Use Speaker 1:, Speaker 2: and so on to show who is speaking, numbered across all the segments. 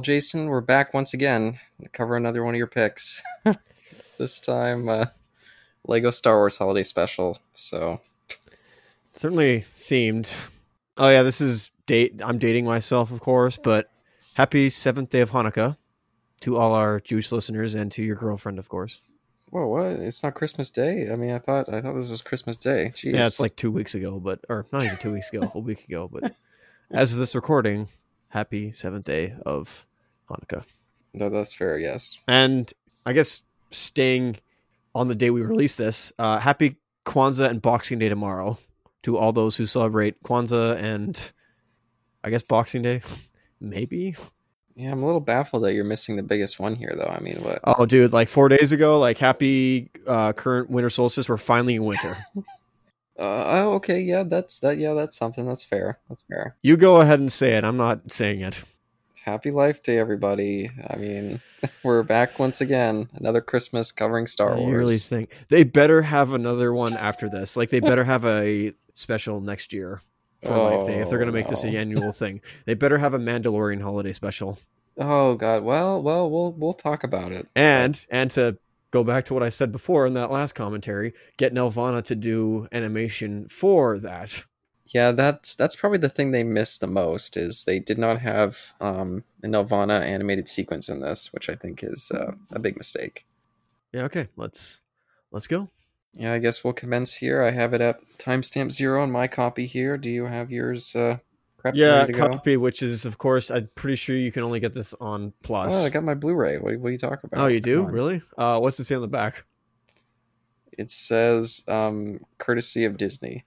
Speaker 1: well, Jason, we're back once again to cover another one of your picks. this time, uh, Lego Star Wars Holiday Special. So
Speaker 2: certainly themed. Oh yeah, this is date. I'm dating myself, of course, but happy seventh day of Hanukkah to all our Jewish listeners and to your girlfriend, of course.
Speaker 1: Whoa, what? It's not Christmas Day. I mean, I thought I thought this was Christmas Day. Jeez.
Speaker 2: Yeah, it's like two weeks ago, but or not even two weeks ago, a week ago. But as of this recording, happy seventh day of Hanukkah.
Speaker 1: No, that's fair. Yes.
Speaker 2: And I guess staying on the day we release this, uh, happy Kwanzaa and Boxing Day tomorrow to all those who celebrate Kwanzaa and I guess Boxing Day, maybe.
Speaker 1: Yeah, I'm a little baffled that you're missing the biggest one here, though. I mean, what?
Speaker 2: Oh, dude, like four days ago, like happy uh, current winter solstice. We're finally in winter.
Speaker 1: Uh, oh, okay, yeah, that's that. Yeah, that's something. That's fair. That's fair.
Speaker 2: You go ahead and say it. I'm not saying it.
Speaker 1: Happy Life Day, everybody. I mean, we're back once again. Another Christmas covering Star Wars.
Speaker 2: You really think they better have another one after this? Like they better have a special next year for oh, Life Day if they're going to make no. this an oh, annual thing. They better have a Mandalorian holiday special.
Speaker 1: Oh God. Well, well, we'll we'll talk about it.
Speaker 2: And and to go back to what I said before in that last commentary, get Nelvana to do animation for that.
Speaker 1: Yeah, that's that's probably the thing they missed the most is they did not have um, a Nelvana animated sequence in this, which I think is uh, a big mistake.
Speaker 2: Yeah. Okay. Let's let's go.
Speaker 1: Yeah, I guess we'll commence here. I have it at timestamp zero in my copy here. Do you have yours uh,
Speaker 2: prepped? Yeah, copy, go? which is, of course, I'm pretty sure you can only get this on Plus.
Speaker 1: Oh, I got my Blu ray. What, what, are you talking about?
Speaker 2: Oh, you do? Really? Uh, what's it say on the back?
Speaker 1: It says, um, courtesy of Disney.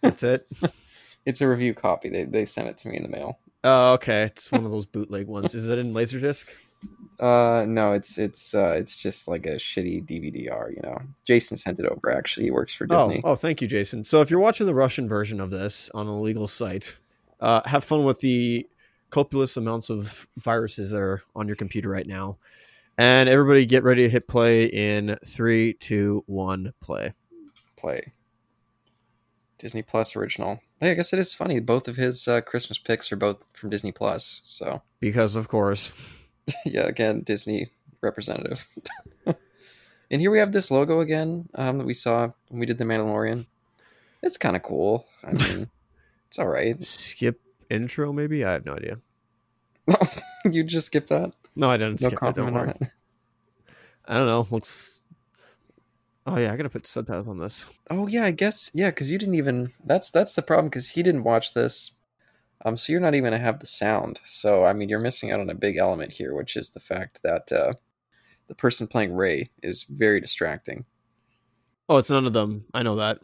Speaker 2: That's it?
Speaker 1: it's a review copy. They, they sent it to me in the mail.
Speaker 2: Oh, okay. It's one of those bootleg ones. Is it in Laserdisc?
Speaker 1: Uh, no, it's it's uh, it's just like a shitty DVD-R. You know, Jason sent it over. Actually, he works for Disney.
Speaker 2: Oh, oh, thank you, Jason. So if you're watching the Russian version of this on a legal site, uh, have fun with the copious amounts of viruses that are on your computer right now. And everybody, get ready to hit play in three, two, one, play.
Speaker 1: Play. Disney Plus original. Hey, I guess it is funny. Both of his uh, Christmas picks are both from Disney Plus. So
Speaker 2: because of course.
Speaker 1: yeah, again, Disney representative. and here we have this logo again um, that we saw when we did the Mandalorian. It's kind of cool. I mean, it's all right.
Speaker 2: Skip intro, maybe. I have no idea.
Speaker 1: you just skip that?
Speaker 2: No, I didn't. No skip it, don't worry. I don't know. Let's. Oh yeah, I gotta put subtitles on this.
Speaker 1: Oh yeah, I guess yeah, because you didn't even. That's that's the problem because he didn't watch this um, so you're not even going to have the sound. So, I mean, you're missing out on a big element here, which is the fact that uh, the person playing Rey is very distracting.
Speaker 2: Oh, it's none of them. I know that.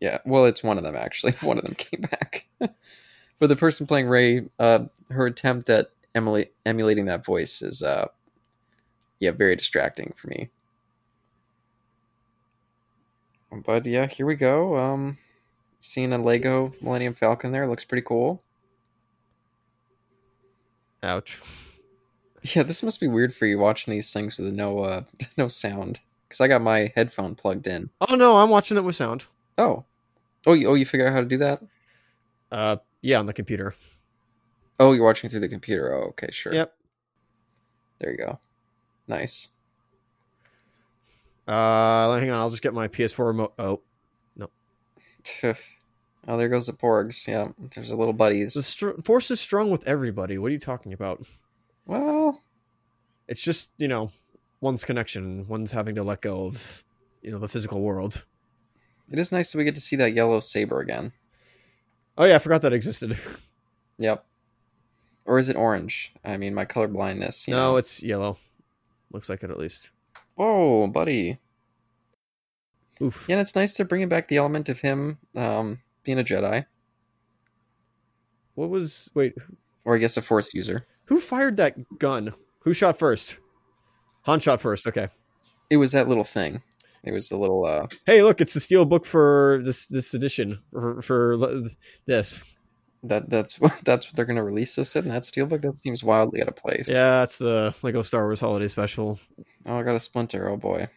Speaker 1: Yeah, well, it's one of them, actually. one of them came back. but the person playing Rey, uh, her attempt at emula- emulating that voice is, uh, yeah, very distracting for me. But yeah, here we go. Um, seeing a Lego Millennium Falcon there looks pretty cool.
Speaker 2: Ouch.
Speaker 1: Yeah, this must be weird for you watching these things with no uh no sound. Because I got my headphone plugged in.
Speaker 2: Oh no, I'm watching it with sound.
Speaker 1: Oh, oh, you, oh, you figure out how to do that?
Speaker 2: Uh, yeah, on the computer.
Speaker 1: Oh, you're watching through the computer. Oh, okay, sure.
Speaker 2: Yep.
Speaker 1: There you go. Nice.
Speaker 2: Uh, hang on. I'll just get my PS4 remote. Oh, no.
Speaker 1: Oh, there goes the porgs. Yeah, there's a little buddies.
Speaker 2: The str- force is strong with everybody. What are you talking about?
Speaker 1: Well,
Speaker 2: it's just you know, one's connection, one's having to let go of you know the physical world.
Speaker 1: It is nice that we get to see that yellow saber again.
Speaker 2: Oh yeah, I forgot that existed.
Speaker 1: yep. Or is it orange? I mean, my color blindness.
Speaker 2: no, know. it's yellow. Looks like it at least.
Speaker 1: Oh, buddy. Oof. Yeah, and it's nice to bring back the element of him um, being a Jedi.
Speaker 2: What was wait?
Speaker 1: Or I guess a Force user.
Speaker 2: Who fired that gun? Who shot first? Han shot first. Okay.
Speaker 1: It was that little thing. It was the little. uh
Speaker 2: Hey, look! It's the steel book for this this edition for, for this.
Speaker 1: That that's what that's what they're going to release this in. That steelbook that seems wildly out of place.
Speaker 2: Yeah, it's the Lego oh, Star Wars Holiday Special.
Speaker 1: Oh, I got a splinter. Oh boy.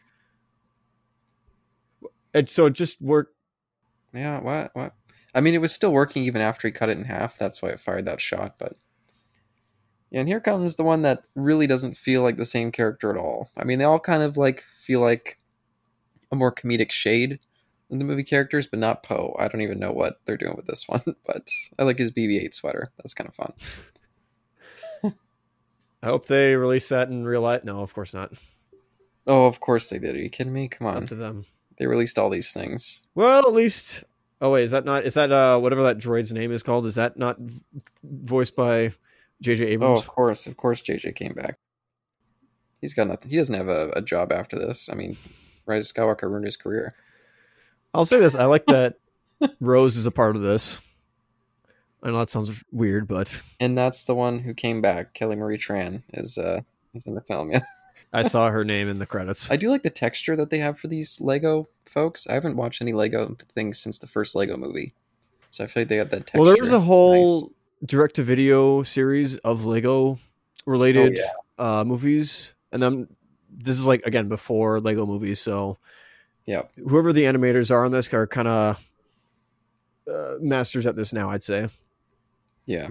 Speaker 2: And so it just worked.
Speaker 1: Yeah. What? What? I mean, it was still working even after he cut it in half. That's why it fired that shot. But yeah, and here comes the one that really doesn't feel like the same character at all. I mean, they all kind of like feel like a more comedic shade the movie characters, but not Poe. I don't even know what they're doing with this one, but I like his BB-8 sweater. That's kind of fun.
Speaker 2: I hope they release that in real life. No, of course not.
Speaker 1: Oh, of course they did. Are you kidding me? Come
Speaker 2: Up
Speaker 1: on.
Speaker 2: to them.
Speaker 1: They released all these things.
Speaker 2: Well, at least. Oh wait, is that not? Is that uh whatever that droid's name is called? Is that not v- voiced by J.J. Abrams?
Speaker 1: Oh, of course, of course, JJ came back. He's got nothing. He doesn't have a, a job after this. I mean, Rise of Skywalker ruined his career.
Speaker 2: I'll say this: I like that Rose is a part of this. I know that sounds weird, but
Speaker 1: And that's the one who came back. Kelly Marie Tran is uh is in the film. Yeah,
Speaker 2: I saw her name in the credits.
Speaker 1: I do like the texture that they have for these Lego folks. I haven't watched any Lego things since the first Lego movie, so I feel like they got that texture.
Speaker 2: well, there was a
Speaker 1: nice.
Speaker 2: whole direct-to-video series of Lego related
Speaker 1: Oh,
Speaker 2: uh, movies, and then this is like again before Lego movies, so
Speaker 1: Yeah.
Speaker 2: whoever the animators are on this are kind of uh, masters at this now, I'd say.
Speaker 1: Yeah,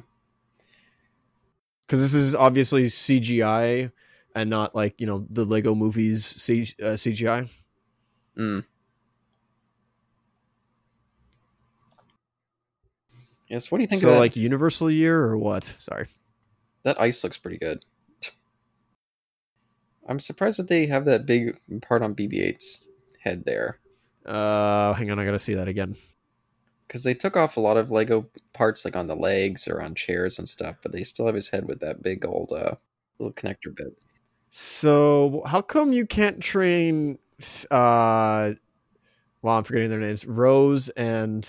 Speaker 2: because this is obviously CGI and not like you know the Lego movies C- uh, CGI.
Speaker 1: mm. Yes. What do you think
Speaker 2: so
Speaker 1: of that?
Speaker 2: like Universal year or what? Sorry.
Speaker 1: that ice looks pretty good. I'm surprised that they have that big part on BB-8's head there.
Speaker 2: Uh, hang on, I gotta see that again.
Speaker 1: because they took off a lot of Lego parts, like on the legs or on chairs and stuff, but they still have his head with that big old uh, little connector bit.
Speaker 2: So how come you can't train? Uh, well, I'm forgetting their names. Rose and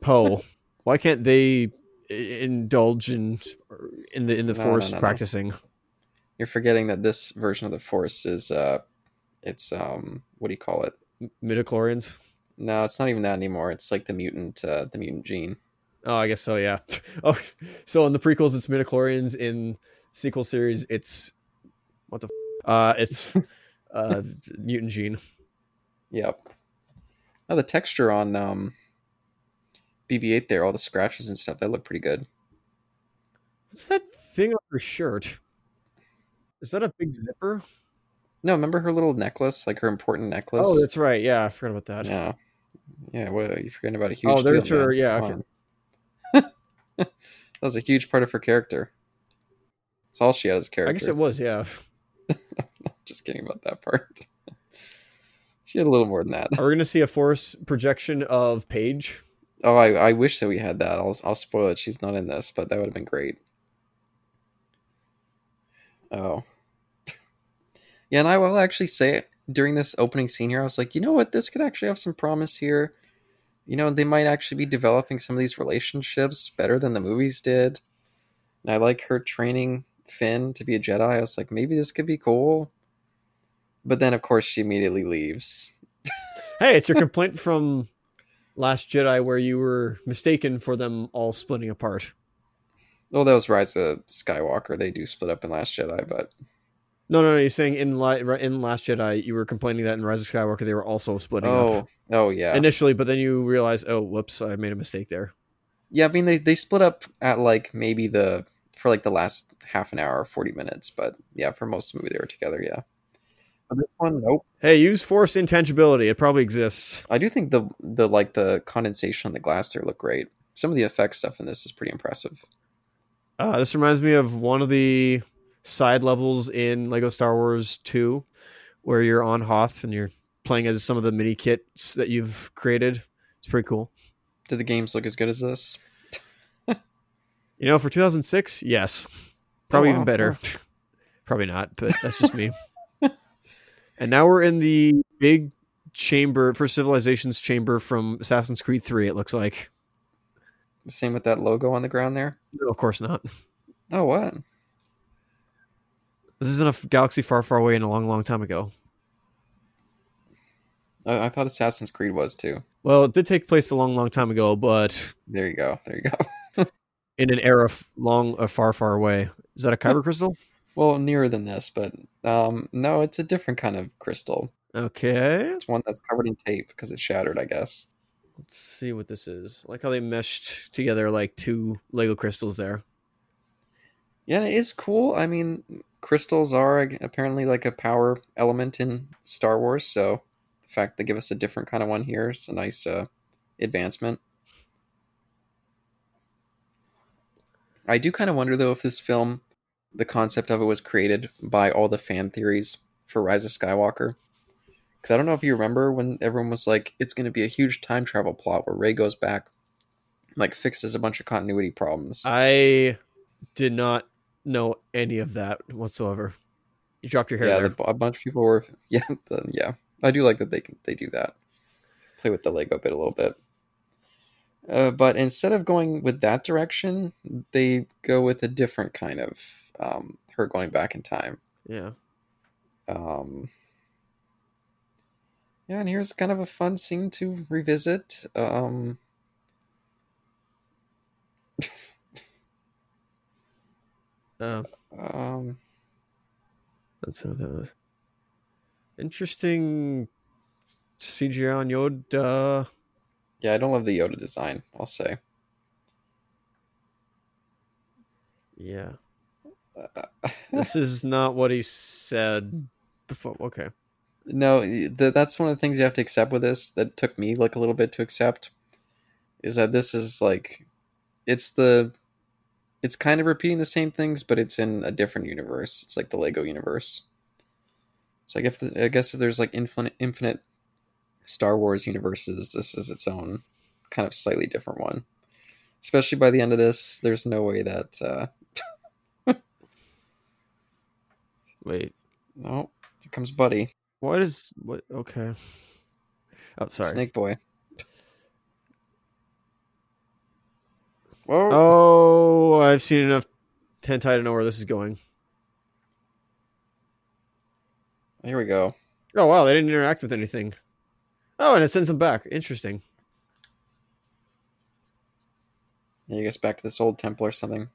Speaker 2: Poe. Why can't they indulge in in the in the
Speaker 1: no,
Speaker 2: force
Speaker 1: no, no.
Speaker 2: practicing?
Speaker 1: You're forgetting that this version of the Force is uh, it's um, what do you call it?
Speaker 2: Midichlorians.
Speaker 1: No, it's not even that anymore. It's like the mutant, uh, the mutant gene.
Speaker 2: Oh, I guess so. Yeah. Oh, so in the prequels, it's midichlorians. In sequel series, it's what the. F- uh, it's uh mutant gene.
Speaker 1: Yep. Now the texture on um, BB-8 there, all the scratches and stuff, that look pretty good.
Speaker 2: What's that thing on her shirt? Is that a big zipper?
Speaker 1: No, remember her little necklace, like her important necklace?
Speaker 2: Oh, that's right. Yeah, I forgot about that.
Speaker 1: Yeah. Yeah, what are you forgetting about a huge
Speaker 2: Oh, there's
Speaker 1: deal,
Speaker 2: her-
Speaker 1: man.
Speaker 2: yeah,
Speaker 1: on. that was a huge part of her character. That's all she had as a character.
Speaker 2: I guess it was. Yeah.
Speaker 1: Just kidding about that part. she had a little more than that.
Speaker 2: Are we gonna see a force projection of Paige?
Speaker 1: Oh, I, I wish that we had that. I'll I'll spoil it. She's not in this, but that would have been great. Oh. Yeah, and I will actually say during this opening scene here, I was like, you know what, this could actually have some promise here. You know, they might actually be developing some of these relationships better than the movies did. And I like her training Finn to be a Jedi. I was like, maybe this could be cool. But then, of course, she immediately leaves.
Speaker 2: Hey, it's your complaint from Last Jedi where you were mistaken for them all splitting apart.
Speaker 1: Well, that was Rise of Skywalker. They do split up in Last Jedi, but
Speaker 2: No, no, no. You're saying in in Last Jedi, you were complaining that in Rise of Skywalker they were also splitting
Speaker 1: oh,
Speaker 2: up
Speaker 1: oh yeah,
Speaker 2: initially, but then you realize, oh, whoops, I made a mistake there.
Speaker 1: yeah. I mean, they they split up at like maybe the for like the last half an hour, forty minutes, but yeah, for most of the movie they were together. Yeah, but this one, nope.
Speaker 2: Hey, use force intangibility. It probably exists.
Speaker 1: I do think the the like the condensation on the glass there look great. Some of the effect stuff in this is pretty impressive.
Speaker 2: Uh, this reminds me of one of the side levels in Lego Star Wars 2, where you're on Hoth and you're playing as some of the mini kits that you've created. It's pretty cool.
Speaker 1: Do the games look as good as this?
Speaker 2: You know, for 2006, yes. Probably
Speaker 1: Oh,
Speaker 2: even
Speaker 1: wow.
Speaker 2: better. Probably not, but that's just me. and now we're in the big chamber for Civilization's chamber from Assassin's Creed 3, it looks like.
Speaker 1: Same with that logo on the ground there.
Speaker 2: No, of course not.
Speaker 1: Oh, what?
Speaker 2: This is in a galaxy far, far away and a long, long time ago.
Speaker 1: I, I thought Assassin's Creed was too.
Speaker 2: Well, it did take place a long, long time ago, but
Speaker 1: There you go. There you go.
Speaker 2: in an era f- long, uh, far, far away. Is that a kyber crystal?
Speaker 1: Well, nearer than this, but um, no, it's a different kind of crystal.
Speaker 2: Okay.
Speaker 1: It's one that's covered in tape because it shattered, I guess.
Speaker 2: Let's see what this is. I like how they meshed together like two Lego crystals there.
Speaker 1: Yeah, it is cool. I mean, crystals are apparently like a power element in Star Wars, so the fact they give us a different kind of one here is a nice uh, advancement. I do kind of wonder though if this film, the concept of it was created by all the fan theories for Rise of Skywalker. Because I don't know if you remember when everyone was like, it's going to be a huge time travel plot where Rey goes back, like fixes a bunch of continuity problems.
Speaker 2: I did not know any of that whatsoever. You dropped your hair
Speaker 1: yeah,
Speaker 2: there.
Speaker 1: the, a bunch of people were. Yeah, the, yeah. I do like that they can they do that. Play with the Lego bit a little bit. Uh, but instead of going with that direction, they go with a different kind of um, her going back in time.
Speaker 2: yeah.
Speaker 1: Um, yeah, and here's kind of a fun scene to revisit. Um,
Speaker 2: Uh,
Speaker 1: um,
Speaker 2: that's another interesting CGI on Yoda.
Speaker 1: yeah, I don't love the Yoda design. I'll say.
Speaker 2: Yeah.
Speaker 1: Uh,
Speaker 2: This is not what he said before. Okay.
Speaker 1: No, the, that's one of the things you have to accept with this. That took me like a little bit to accept. Is that this is like, it's the, it's kind of repeating the same things, but it's in a different universe. It's like the Lego universe. So I guess I guess if there's like infinite infinite Star Wars universes, this is its own kind of slightly different one. Especially by the end of this, there's no way that uh,
Speaker 2: Wait.
Speaker 1: no, here comes Buddy,
Speaker 2: What is what? Okay. Oh, sorry.
Speaker 1: Snake Boy.
Speaker 2: Oh, I've seen enough Tentai to know where this is going.
Speaker 1: Here we go.
Speaker 2: Oh wow, they didn't interact with anything. Oh, and it sends them back. Interesting.
Speaker 1: I guess back to this old temple or something.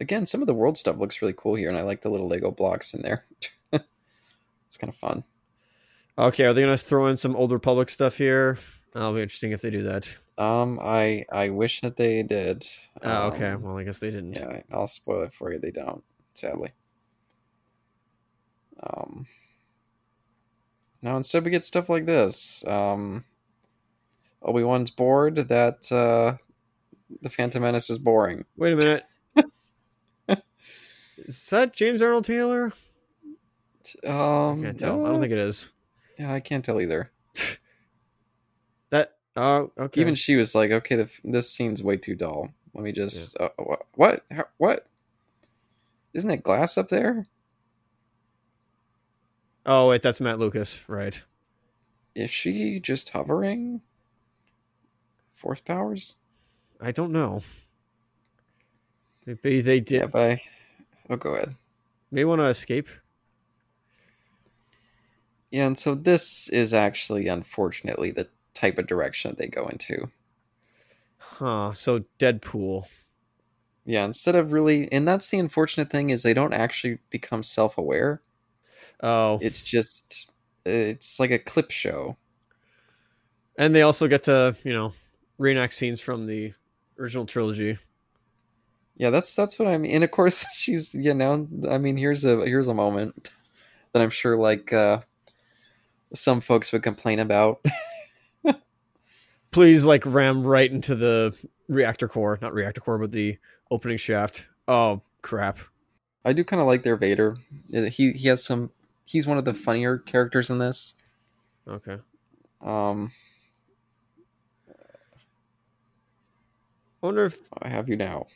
Speaker 1: Again, some of the world stuff looks really cool here, and I like the little Lego blocks in there. it's kind of fun.
Speaker 2: Okay, are they gonna throw in some old Republic stuff here? That'll be interesting if they do that.
Speaker 1: Um, I I wish that they did.
Speaker 2: Oh, okay.
Speaker 1: Um,
Speaker 2: Well, I guess they didn't.
Speaker 1: Yeah, I'll spoil it for you. They don't, sadly. Um. Now instead we get stuff like this. Um, Obi Wan's bored that uh, the Phantom Menace is boring.
Speaker 2: Wait a minute. is that James Arnold Taylor?
Speaker 1: Um,
Speaker 2: I can't tell. I don't think it is.
Speaker 1: Yeah, I can't tell either.
Speaker 2: Oh, okay.
Speaker 1: Even she was like, "Okay, the, this scene's way too dull. Let me just uh, what what How, what? Isn't it glass up there?
Speaker 2: oh wait, that's Matt Lucas, right?
Speaker 1: Is she just hovering? Force powers?
Speaker 2: I don't know. Maybe they did.
Speaker 1: Yeah, I, oh, go ahead.
Speaker 2: May want to escape.
Speaker 1: Yeah, and so this is actually, unfortunately, the type of direction they go into.
Speaker 2: Huh. So Deadpool.
Speaker 1: Yeah, instead of really, and that's the unfortunate thing is they don't actually become self-aware.
Speaker 2: Oh,
Speaker 1: It's just, it's like a clip show.
Speaker 2: and they also get to you know reenact scenes from the original trilogy.
Speaker 1: Yeah, that's that's what I mean. And of course, she's you know, I mean, here's a here's a moment that I'm sure like uh, some folks would complain about.
Speaker 2: Please, like ram right into the reactor core, not reactor core, but the opening shaft. Oh crap!
Speaker 1: I do kind of like their Vader. He he has some. He's one of the funnier characters in this.
Speaker 2: Okay.
Speaker 1: Um,
Speaker 2: I wonder if
Speaker 1: I have you now.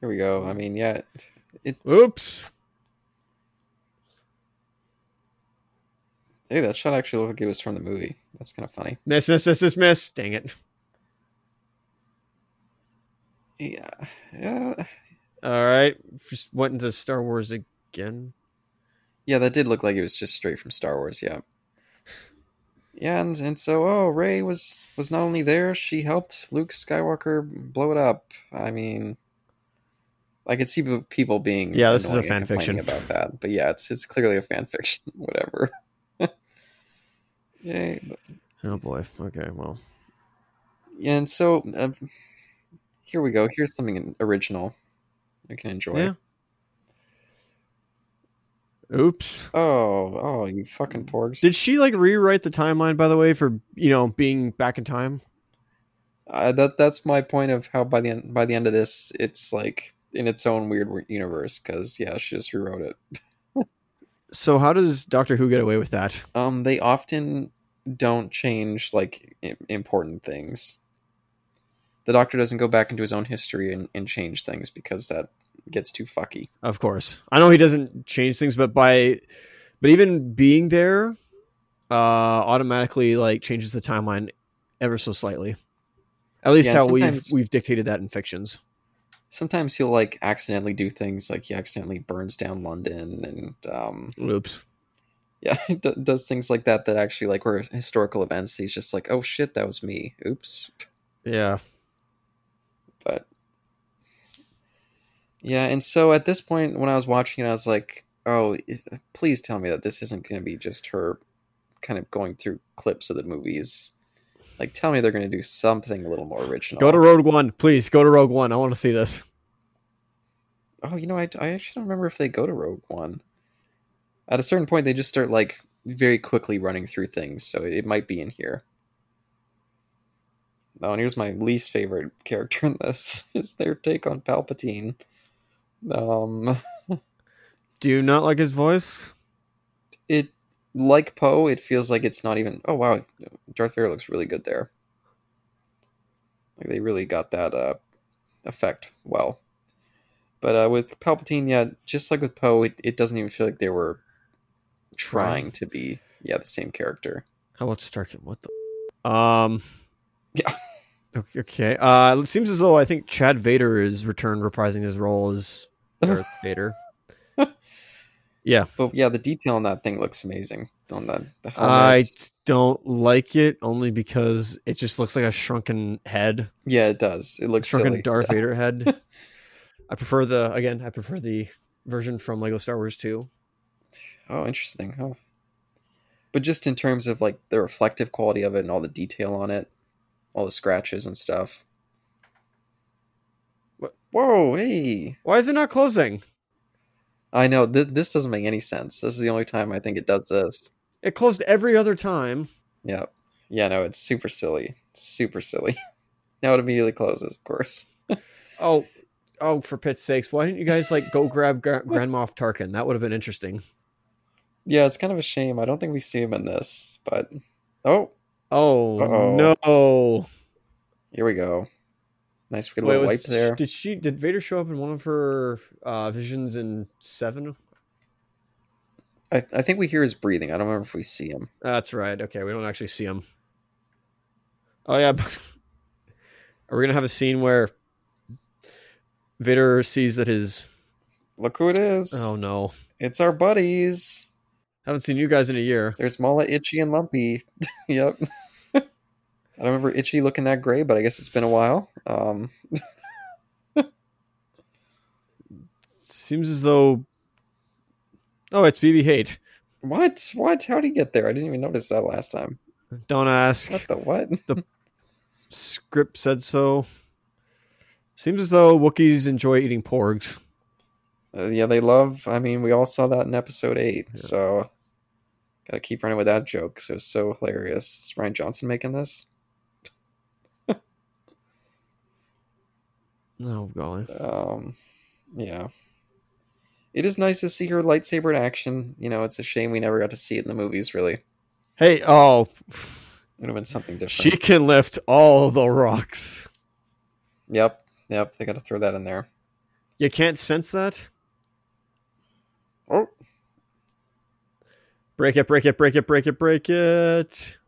Speaker 1: Here we go. I mean, yeah, it's
Speaker 2: oops.
Speaker 1: Hey, that shot actually looked like it was from the movie. That's kind of funny.
Speaker 2: Miss, miss, miss, miss, miss. Dang it.
Speaker 1: Yeah, yeah,
Speaker 2: All right. Just went into Star Wars again.
Speaker 1: yeah. That did look like it was just straight from Star Wars. Yeah. Yeah, and, and so oh, Rey was was not only there, she helped Luke Skywalker blow it up. I mean, I could see people being
Speaker 2: Yeah, this is a fan fiction.
Speaker 1: about that, but yeah, it's it's clearly a fan fiction. Whatever. Yay! But,
Speaker 2: Oh boy. Okay. Well.
Speaker 1: Yeah, and so uh, Here we go. Here's something original I can enjoy.
Speaker 2: Yeah. Oops.
Speaker 1: Oh, oh, you fucking porgs.
Speaker 2: Did she like rewrite the timeline by the way for you know being back in time?
Speaker 1: uh, that that's my point of how by the end by the end of this, it's like in its own weird universe. Because yeah, she just rewrote it.
Speaker 2: So how does Doctor Who get away with that?
Speaker 1: Um, they often don't change like I- important things. The Doctor doesn't go back into his own history and, and change things because that gets too fucky.
Speaker 2: Of course, I know he doesn't change things, but by but even being there, uh, automatically like changes the timeline ever so slightly. At least
Speaker 1: Yeah,
Speaker 2: how we've we've dictated that in fictions.
Speaker 1: Sometimes he'll like accidentally do things like he accidentally burns down London and um,
Speaker 2: Oops.
Speaker 1: yeah, d- does things like that that actually like were historical events. He's just like, oh shit, that was me. Oops.
Speaker 2: Yeah.
Speaker 1: but yeah and so at this point when i was watching it i was like oh please tell me that this isn't going to be just her kind of going through clips of the movies like tell me they're going to do something a little more original
Speaker 2: Go to Rogue One, please. Go to Rogue One. I want to see this.
Speaker 1: oh you know I, I actually don't remember if they go to rogue one at a certain point they just start like very quickly running through things so it might be in here oh and here's my least favorite character in this is their take on palpatine um
Speaker 2: Do you not like his voice?
Speaker 1: Like Poe, it feels like it's not even. Oh wow, Darth Vader looks really good there. Like they really got that uh, effect well. But uh, with Palpatine, yeah, just like with Poe, it, it doesn't even feel like they were trying to be yeah the same character.
Speaker 2: How about Starkey? What the? Um.
Speaker 1: Yeah.
Speaker 2: Okay. okay. Uh, it seems as though I think Chad Vader is returned reprising his role as Darth Vader. Yeah,
Speaker 1: But yeah, the detail on that thing looks amazing. On the, the
Speaker 2: I don't like it only because it just looks like a shrunken head,
Speaker 1: yeah, it does. It looks
Speaker 2: shrunken
Speaker 1: silly.
Speaker 2: Darth
Speaker 1: Yeah.
Speaker 2: Vader head. I prefer the again. I prefer the version from Lego Star Wars 2.
Speaker 1: Oh, interesting. Oh. But just in terms of like the reflective quality of it and all the detail on it, all the scratches and stuff.
Speaker 2: What?
Speaker 1: Whoa, hey.
Speaker 2: Why is it not closing?
Speaker 1: I know th- this doesn't make any sense. This is the only time I think it does this.
Speaker 2: It closed every other time.
Speaker 1: Yeah. Yeah, no, it's super silly. Super silly. now it immediately closes, of course.
Speaker 2: Oh, oh, for pit's sakes! Why didn't you guys like go grab Gra- Grand Moff Tarkin? That would have been interesting.
Speaker 1: Yeah, it's kind of a shame. I don't think we see him in this, but oh,
Speaker 2: Oh
Speaker 1: Uh-oh.
Speaker 2: no!
Speaker 1: here we go. Nice a
Speaker 2: Wait,
Speaker 1: little
Speaker 2: was-
Speaker 1: wipe there.
Speaker 2: Did she? Did Vader show up in one of her uh, visions in Seven?
Speaker 1: I, I think we hear his breathing. I don't remember if we see him.
Speaker 2: That's right. Okay, we don't actually see him. Oh yeah. Are we gonna have a scene where Vader sees that his?
Speaker 1: Look who it is.
Speaker 2: Oh no!
Speaker 1: It's our buddies.
Speaker 2: Haven't seen you guys in a year.
Speaker 1: There's Malla, Itchy, and Lumpy. yep. I don't remember Itchy looking that gray, but I guess it's been a while. Um,
Speaker 2: Seems as though. Oh, it's BB-8.
Speaker 1: what? What? How would he get there? I didn't even notice that last time.
Speaker 2: Don't ask.
Speaker 1: What the what?
Speaker 2: The script said so. Seems as though Wookiees enjoy eating porgs.
Speaker 1: Uh, yeah, they love. I mean, we all saw that in episode eight,
Speaker 2: Yeah.
Speaker 1: so gotta keep running with that joke. So it's so hilarious. Is Rian Johnson making this?
Speaker 2: Oh golly.
Speaker 1: Um, yeah. It is nice to see her lightsaber in action. You know, it's a shame we never got to see it in the movies. Really,
Speaker 2: Hey, oh,
Speaker 1: it would have been something different.
Speaker 2: she can lift all the rocks.
Speaker 1: Yep, yep. They got to throw that in there.
Speaker 2: You can't sense that?
Speaker 1: Oh,
Speaker 2: Break it, break it, break it, break it, break it.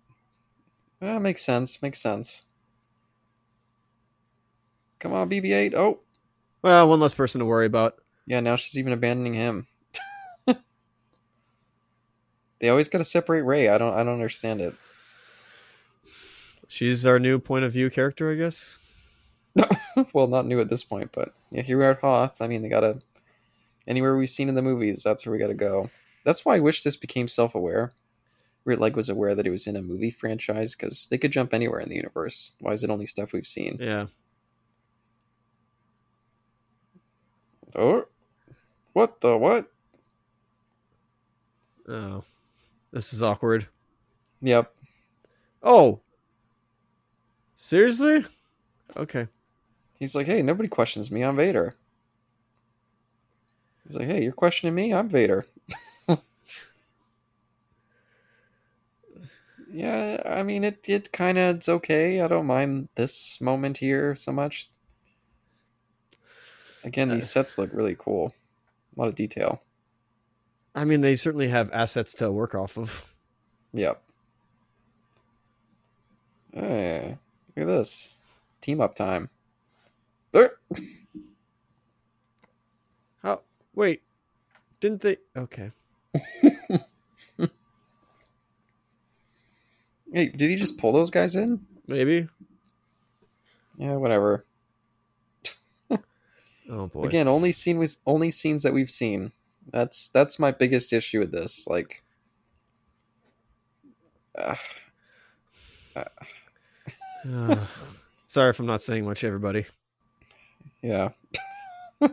Speaker 1: that makes sense. Makes sense. Come on, BB-8. Oh,
Speaker 2: Well, one less person to worry about.
Speaker 1: yeah. Now she's even abandoning him. they always got to separate Rey. I don't. I don't understand it.
Speaker 2: She's our new point of view character, I guess.
Speaker 1: well, not new at this point, but yeah, here we are at Hoth. I mean, they gotta anywhere we've seen in the movies. That's where we gotta go. That's why I wish this became self-aware, where it like was aware that it was in a movie franchise because they could jump anywhere in the universe. Why is it only stuff we've seen?
Speaker 2: Yeah.
Speaker 1: Oh, what the what?
Speaker 2: Oh, this is awkward.
Speaker 1: Yep.
Speaker 2: Oh, seriously? Okay.
Speaker 1: He's like, hey, nobody questions me. I'm Vader. He's like, hey, you're questioning me? I'm Vader. yeah, I mean, it it kind of it's okay. I don't mind this moment here so much. Again, these uh, sets look really cool. A lot of detail.
Speaker 2: I mean, they certainly have assets to work off of.
Speaker 1: Yep. Hey, look at this. Team up time. There.
Speaker 2: How? Wait, didn't they? Okay.
Speaker 1: Hey, did he just pull those guys in?
Speaker 2: Maybe.
Speaker 1: Yeah, whatever.
Speaker 2: Oh boy.
Speaker 1: Again, only scene was only scenes that we've seen. That's that's my biggest issue with this. Like, uh,
Speaker 2: Uh, sorry if I'm not saying much, everybody.
Speaker 1: yeah. You're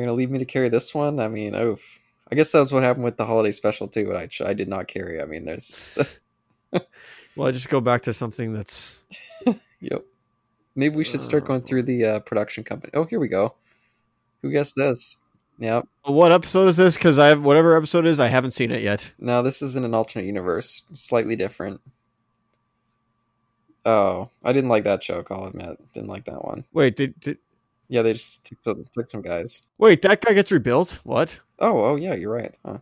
Speaker 1: gonna leave me to carry this one? I mean, oof. I guess that was what happened with the holiday special too. But I I did not carry. I mean, there's
Speaker 2: Well, I just go back to something that's.
Speaker 1: yep. Maybe we should start going through the uh, production company. Oh, here we go. Who guessed this? Yep.
Speaker 2: What episode is this? Because I have whatever episode is, I haven't seen it yet.
Speaker 1: No, this is in an alternate universe, slightly different. Oh, I didn't like that joke. I'll admit, didn't like that one.
Speaker 2: Wait, did, did
Speaker 1: Yeah, they just took, some- took some guys.
Speaker 2: wait that guy gets rebuilt? What?
Speaker 1: Oh, oh yeah, you're right. Huh.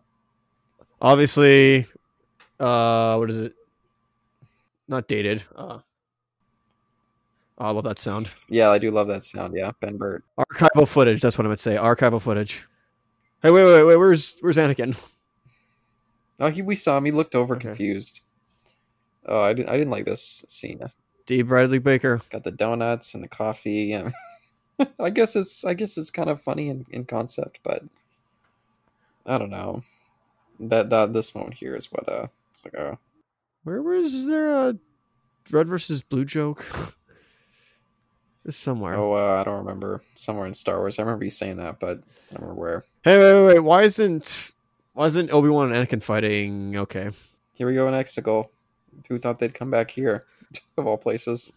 Speaker 2: Obviously, uh, what is it? Not dated. Uh, oh, I love that sound.
Speaker 1: Yeah, I do love that sound. Yeah, Ben Burtt.
Speaker 2: Archival footage. That's what I to say. Archival footage. Hey, wait, wait, wait. Where's where's Anakin?
Speaker 1: Oh, he we saw him. He looked over,
Speaker 2: Okay.
Speaker 1: confused. Oh, I didn't. I didn't like this scene.
Speaker 2: D. Bradley Baker.
Speaker 1: Got the donuts and the coffee. And I guess it's. I guess it's kind of funny in, in concept, but I don't know. That that this moment here is what uh. It's like oh
Speaker 2: Where was there a red versus blue joke? Somewhere.
Speaker 1: oh uh, I don't remember somewhere in Star Wars. I remember you saying that, but I don't remember where.
Speaker 2: Hey, wait, wait, wait. Why isn't why isn't Obi Wan and Anakin fighting? Okay.
Speaker 1: Here we go in Exegol. Who thought they'd come back here, of all places?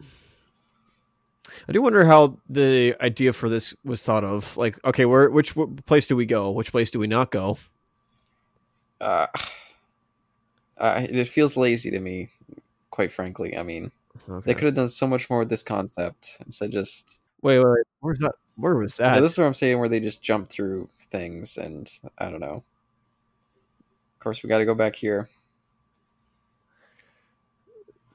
Speaker 2: I do wonder how the idea for this was thought of. Like, okay, where which place do we go? Which place do we not go?
Speaker 1: Uh, uh, it feels lazy to me, quite frankly. I mean,
Speaker 2: Okay.
Speaker 1: they could have done so much more with this concept instead of just.
Speaker 2: wait, wait, wait. Where's that? Where was
Speaker 1: Yeah,
Speaker 2: that?
Speaker 1: this is what I'm saying, where they just jump through things, and I don't know. Of course, we got to go back here.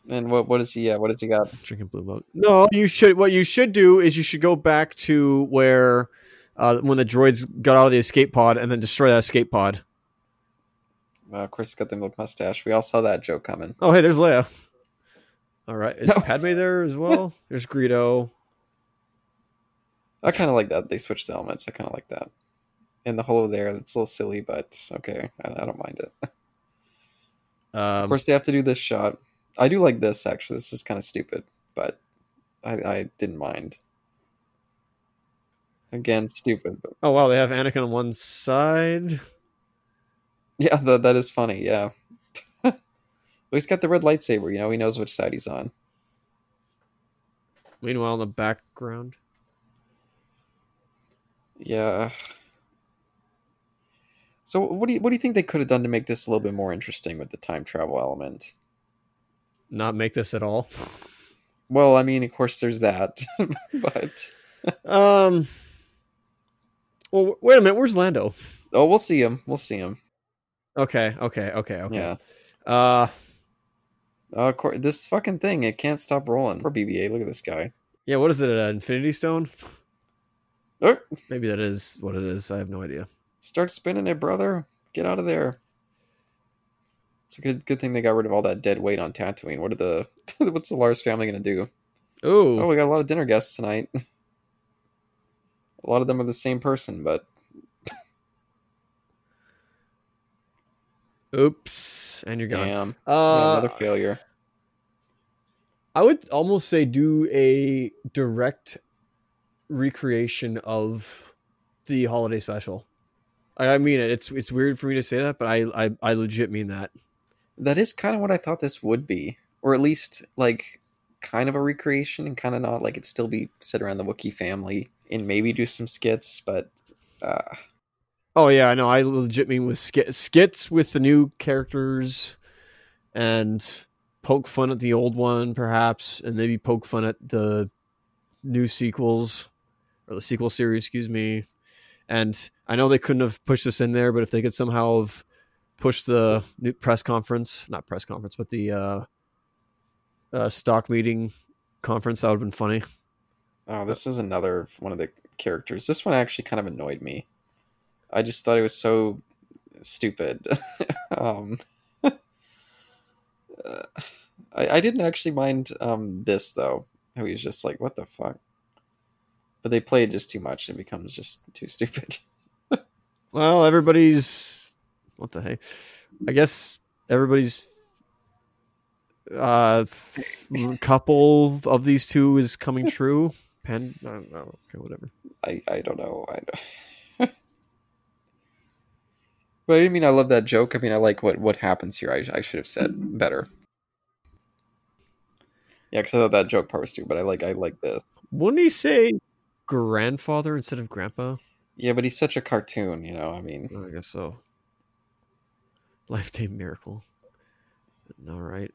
Speaker 1: And what what is he? Yeah, what does he got?
Speaker 2: Drinking blue milk. No, you should. What you should do is you should go back to where uh, when the droids got out of the escape pod and then destroy that escape pod.
Speaker 1: Uh, of course, got the milk mustache. We all saw that joke coming.
Speaker 2: Oh, hey, there's Leia. All right, is
Speaker 1: No.
Speaker 2: Padme there as well? There's Greedo.
Speaker 1: I kind of like that they switched the elements. I kind of like that. And the holo there, it's a little silly, but okay, I, I don't mind it. Of
Speaker 2: Um,
Speaker 1: course, they have to do this shot. I do like this actually. This is kind of stupid, but I, I didn't mind. Again, stupid, but
Speaker 2: oh wow, they have Anakin on one side.
Speaker 1: yeah, that that is funny. Yeah, he's got the red lightsaber. You know, he knows which side he's on.
Speaker 2: Meanwhile, in the background,
Speaker 1: Yeah. So, what do you what do you think they could have done to make this a little bit more interesting with the time travel element?
Speaker 2: not make this at all.
Speaker 1: Well, I mean, of course, there's that, but
Speaker 2: Um. Well, wait a minute. Where's Lando?
Speaker 1: oh, we'll see him. We'll see him.
Speaker 2: Okay, okay, okay, okay.
Speaker 1: Yeah.
Speaker 2: Uh,
Speaker 1: Uh, course, this fucking thing, it can't stop rolling. Poor BB-8. Look at this guy.
Speaker 2: yeah. What is it? An Infinity Stone?
Speaker 1: Oh,
Speaker 2: Maybe that is what it is. I have no idea.
Speaker 1: start spinning it, brother. Get out of there. It's a good good thing they got rid of all that dead weight on Tatooine. What are the what's the Lars family gonna do?
Speaker 2: Ooh.
Speaker 1: Oh, we got a lot of dinner guests tonight. a lot of them are the same person, but
Speaker 2: Oops. And you're gone.
Speaker 1: damn,
Speaker 2: Uh,
Speaker 1: another failure.
Speaker 2: I would almost say do a direct recreation of the holiday special. I, mean it. It's it's weird for me to say that, but I I, I legit mean that.
Speaker 1: That is kind of what I thought this would be, or at least like kind of a recreation and kind of not. Like it'd still be sit around the Wookiee family and maybe do some skits, but uh,
Speaker 2: Oh yeah, I know. I legit mean with skit, skits with the new characters, and poke fun at the old one, perhaps, and maybe poke fun at the new sequels or the sequel series. Excuse me. And I know they couldn't have pushed this in there, but if they could somehow have pushed the new press conference, not press conference, but the uh, uh, stock meeting conference, that would have been funny.
Speaker 1: oh, this is another one of the characters. This one actually kind of annoyed me. I just thought it was so stupid. um, uh, I, I didn't actually mind um, this though. How he's just like, what the fuck? But they play it just too much. It becomes just too stupid.
Speaker 2: Well, everybody's what the hey? I guess everybody's uh f- couple of these two is coming true. Pen, I don't know. Okay, whatever.
Speaker 1: I, I don't know. I don't... but I mean, I love that joke. I mean, I like what, what happens here. I, I should have said better. Yeah, because I thought that joke part was stupid. But I like I like this.
Speaker 2: Wouldn't he say grandfather instead of grandpa?
Speaker 1: Yeah, but he's such a cartoon. You know. I mean,
Speaker 2: I guess so. Lifetime miracle. All right.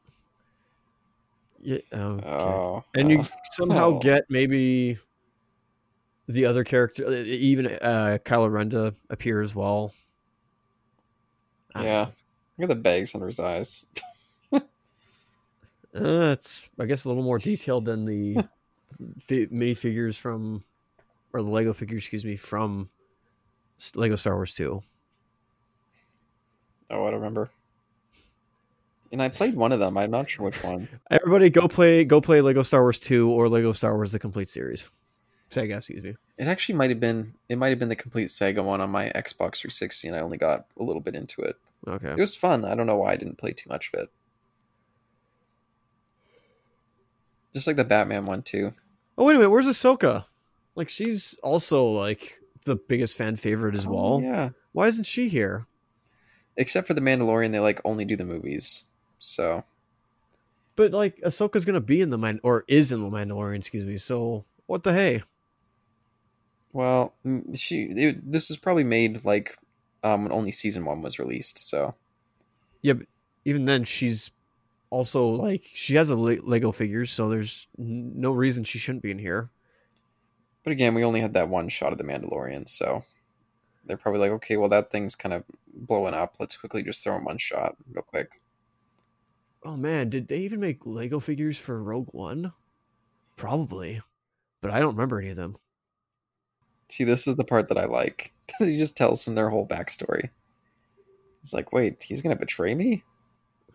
Speaker 2: Yeah. Okay.
Speaker 1: oh,
Speaker 2: and you
Speaker 1: uh,
Speaker 2: somehow
Speaker 1: oh.
Speaker 2: get maybe the other character, even uh, Kylo Ren to appear as well. I don't
Speaker 1: Yeah. Look at the bags under his eyes.
Speaker 2: Uh, it's I guess a little more detailed than the fi- minifigures from, or the Lego figures, excuse me, from Lego Star Wars Two.
Speaker 1: Oh, I don't remember. And I played one of them. I'm not sure which one.
Speaker 2: Everybody, go play go play Lego Star Wars Two or Lego Star Wars: The Complete Series. Saga, excuse me.
Speaker 1: It actually might have been. It might have been the complete Saga one on my Xbox 360, and I only got a little bit into it.
Speaker 2: Okay.
Speaker 1: It was fun. I don't know why I didn't play too much of it. Just like the Batman one too.
Speaker 2: Oh wait a minute, where's Ahsoka? Like she's also like the biggest fan favorite as
Speaker 1: Oh,
Speaker 2: well.
Speaker 1: yeah.
Speaker 2: Why isn't she here?
Speaker 1: Except for the Mandalorian, they like only do the movies. So
Speaker 2: But like Ahsoka's gonna be in the Man or is in the Mandalorian, excuse me. So what the hey?
Speaker 1: Well, she. It, this is probably made like um when only season one was released. So
Speaker 2: Yeah, but even then she's also like she has a Le- Lego figures, so there's no reason she shouldn't be in here.
Speaker 1: But again, we only had that one shot of the Mandalorian, so they're probably like, okay, well that thing's kind of blowing up. Let's quickly just throw in one shot real quick.
Speaker 2: Oh man, did they even make Lego figures for Rogue One? Probably, but I don't remember any of them.
Speaker 1: See, this is the part that I like. he just tells them their whole backstory. It's like, wait, he's gonna betray me?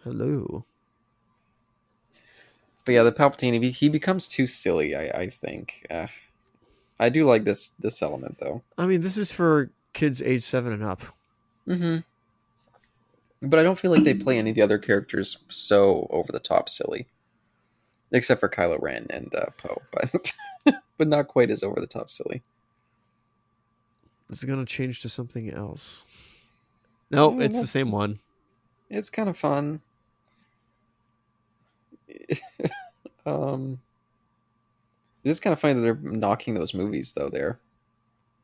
Speaker 2: Hello.
Speaker 1: But yeah, the Palpatine, he, he becomes too silly. I, I think. Uh, I do like this this element though.
Speaker 2: I mean, this is for kids age seven and up.
Speaker 1: Mm-hmm. But I don't feel like they play any of the other characters so over the top silly, except for Kylo Ren and uh, Poe, but but not quite as over the top silly.
Speaker 2: This it gonna change to something else. No, it's the same one.
Speaker 1: It's kind of fun. um, it is kind of funny that they're knocking those movies though. There,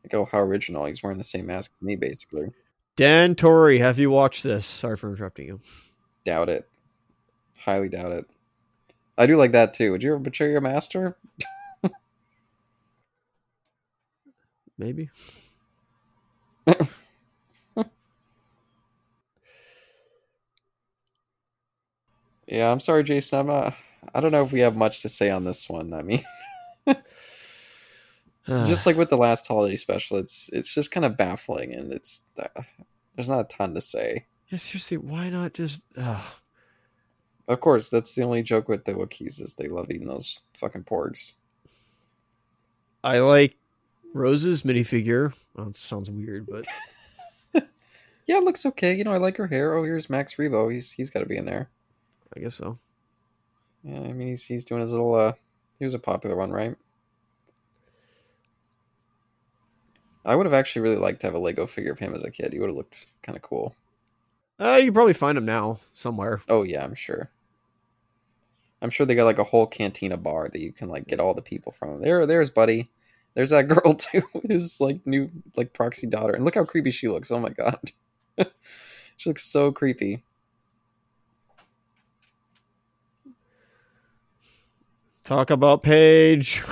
Speaker 1: like, oh, how original! He's wearing the same mask as me, basically.
Speaker 2: Dan Torrey, have you watched this? Sorry for interrupting you.
Speaker 1: Doubt it. Highly doubt it. I do like that too. Would you ever betray your master?
Speaker 2: Maybe.
Speaker 1: Yeah, I'm sorry, Jason. I'm not. I don't know if we have much to say on this one. I mean, just like with the last holiday special, it's it's just kind of baffling, and it's uh, there's not a ton to say.
Speaker 2: yeah, seriously, why not just? Uh,
Speaker 1: Of course, that's the only joke with the Wookiees is they love eating those fucking porgs.
Speaker 2: I like Rose's minifigure. Oh, it sounds weird, but
Speaker 1: Yeah, it looks okay. You know, I like her hair. Oh, here's Max Rebo. He's he's got to be in there.
Speaker 2: I guess so.
Speaker 1: Yeah, I mean he's he's doing his little. uh He was a popular one, right? I would have actually really liked to have a Lego figure of him as a kid. He would have looked kind of cool.
Speaker 2: Uh, you can probably find him now somewhere.
Speaker 1: Oh yeah, I'm sure. I'm sure they got like a whole cantina bar that you can like get all the people from. There, there's Buddy. There's that girl too. His like new like proxy daughter, and look how creepy she looks. Oh my god, she looks so creepy.
Speaker 2: Talk about Paige.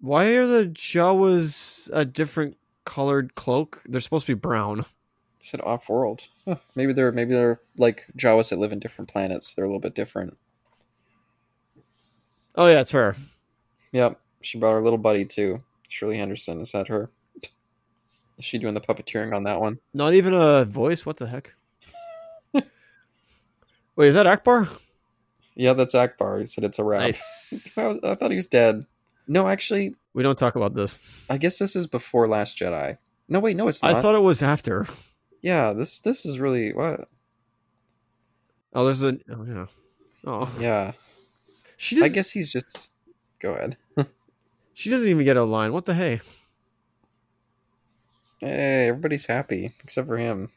Speaker 2: Why are the Jawas a different colored cloak? They're supposed to be brown.
Speaker 1: It's an off world. Huh, maybe they're maybe they're like Jawas that live in different planets. They're a little bit different.
Speaker 2: Oh yeah, it's her.
Speaker 1: Yep, she brought her little buddy too. Shirley Henderson. Is that her? Is she doing the puppeteering on that one?
Speaker 2: Not even a voice. What the heck? Wait, is that Ackbar?
Speaker 1: Yeah, that's Ackbar. He said it's a wrap.
Speaker 2: Nice.
Speaker 1: I, I thought he was dead. No, actually,
Speaker 2: We don't talk about this.
Speaker 1: I guess this is before Last Jedi. No, wait, no, it's not.
Speaker 2: I thought it was after.
Speaker 1: yeah, this this is really what?
Speaker 2: Oh, there's a. Oh yeah. Oh,
Speaker 1: Yeah,
Speaker 2: she
Speaker 1: I guess he's just. Go ahead.
Speaker 2: She doesn't even get a line. What the hey?
Speaker 1: Hey, everybody's happy except for him.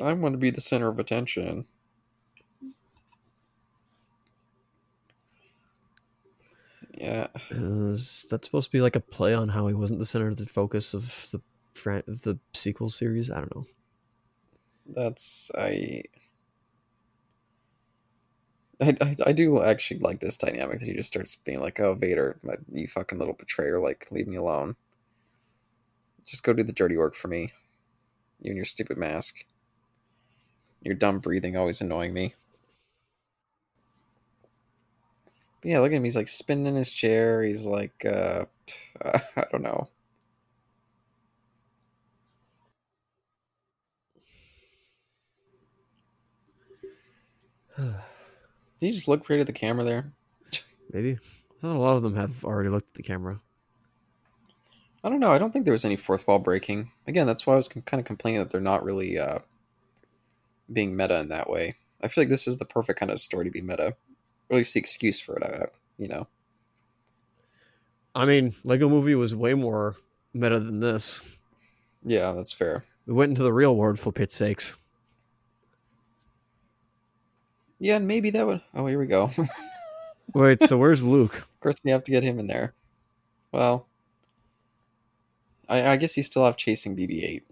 Speaker 1: I want to be the center of attention. Yeah,
Speaker 2: Is that supposed to be like a play on how he wasn't the center of the focus of the fran- of the sequel series? I don't know.
Speaker 1: that's I. I, I, I do actually like this dynamic that he just starts being like, "Oh, Vader, my, you fucking little betrayer! Like, leave me alone. Just go do the dirty work for me. You and your stupid mask. Your dumb breathing always annoying me." But yeah, look at him. He's like spinning in his chair. He's like, uh, I don't know. Did he just look right at the camera there?
Speaker 2: Maybe. I thought a lot of them have already looked at the camera.
Speaker 1: I don't know. I don't think there was any fourth wall breaking. Again, that's why I was kind of complaining that they're not really uh, being meta in that way. I feel like this is the perfect kind of story to be meta, or at least the excuse for it. Uh, you know,
Speaker 2: I mean, Lego Movie was way more meta than this.
Speaker 1: yeah, that's fair.
Speaker 2: We went into the real world for pit's sakes.
Speaker 1: Yeah, and maybe that would. Oh, here we go.
Speaker 2: Wait, so where's Luke?
Speaker 1: Of course, we have to get him in there. Well, I, I guess you still have chasing BB-8.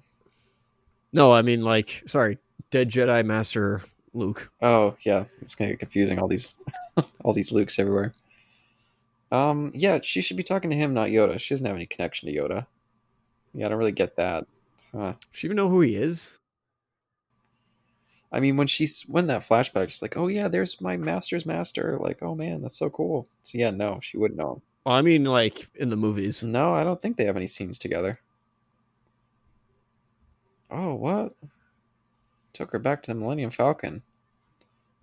Speaker 2: No, I mean like, sorry, Dead Jedi Master Luke.
Speaker 1: Oh yeah, it's gonna get confusing. All these, all these Lukes everywhere. Um, yeah, she should be talking to him, not Yoda. She doesn't have any connection to Yoda. Yeah, I don't really get that. Huh.
Speaker 2: Does she even know who he is?
Speaker 1: I mean, when she's when that flashback, she's like, "Oh yeah, there's my master's master." Like, oh man, that's so cool. So yeah, no, she wouldn't know.
Speaker 2: Well, I mean, like in the movies.
Speaker 1: No, I don't think they have any scenes together. Oh, what? Took her back to the Millennium Falcon.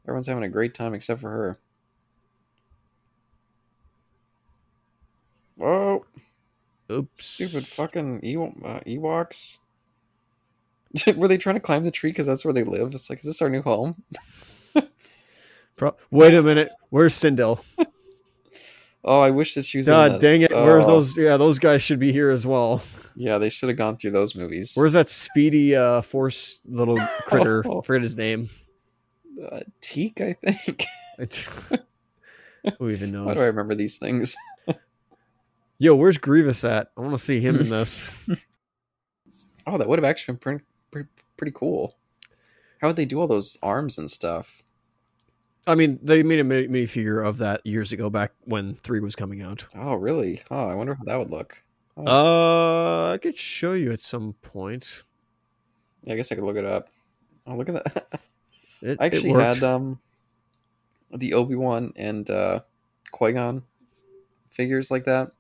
Speaker 1: Everyone's having a great time except for her. Whoa,
Speaker 2: Oops.
Speaker 1: stupid fucking Ew- uh, Ewoks. Were they trying to climb the tree because that's where they live? It's like, is this our new home?
Speaker 2: Pro- Wait a minute. Where's Sindel?
Speaker 1: Oh, I wish that she was.
Speaker 2: God dang it. Where's
Speaker 1: Oh,
Speaker 2: those? Yeah, those guys should be here as well.
Speaker 1: Yeah, they should have gone through those movies.
Speaker 2: Where's that speedy uh force little critter?
Speaker 1: Oh.
Speaker 2: Forget his name.
Speaker 1: Uh, Teek? I think.
Speaker 2: Who even
Speaker 1: Why
Speaker 2: knows?
Speaker 1: do I remember these things?
Speaker 2: Yo, where's Grievous at? I want to see him in this.
Speaker 1: Oh, that would have actually been pretty, pretty, pretty cool. How would they do all those arms and stuff?
Speaker 2: I mean, they made a mini figure of that years ago, back when three was coming out.
Speaker 1: Oh, really? Oh, I wonder how that would look.
Speaker 2: Uh, I could show you at some point.
Speaker 1: Yeah, I guess I could look it up. Oh, look at that!
Speaker 2: It,
Speaker 1: I actually had um the Obi Wan and uh, Qui Gon figures like that.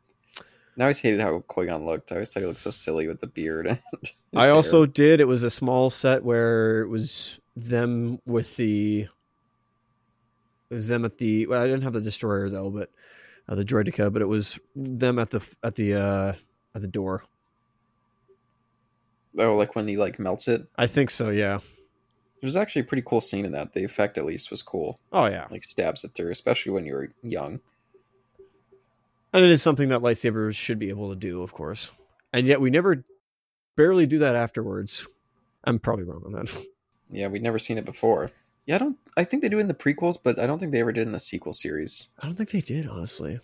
Speaker 1: And I always hated how Qui Gon looked. I always thought he looked so silly with the beard. And
Speaker 2: I
Speaker 1: hair.
Speaker 2: also did. It was a small set where it was them with the. It was them at the. Well, I didn't have the destroyer though, but uh, the droideka. But it was them at the at the uh at the door.
Speaker 1: oh, like when he like melts it.
Speaker 2: I think so. Yeah.
Speaker 1: It was actually a pretty cool scene in that. The effect, at least, was cool.
Speaker 2: Oh yeah.
Speaker 1: Like stabs it through, especially when you were young.
Speaker 2: And it is something that lightsabers should be able to do, of course. And yet we never barely do that afterwards. I'm probably wrong on that.
Speaker 1: Yeah, we'd never seen it before. Yeah, I don't. I think they do in the prequels, but I don't think they ever did in the sequel series.
Speaker 2: I don't think they did, honestly.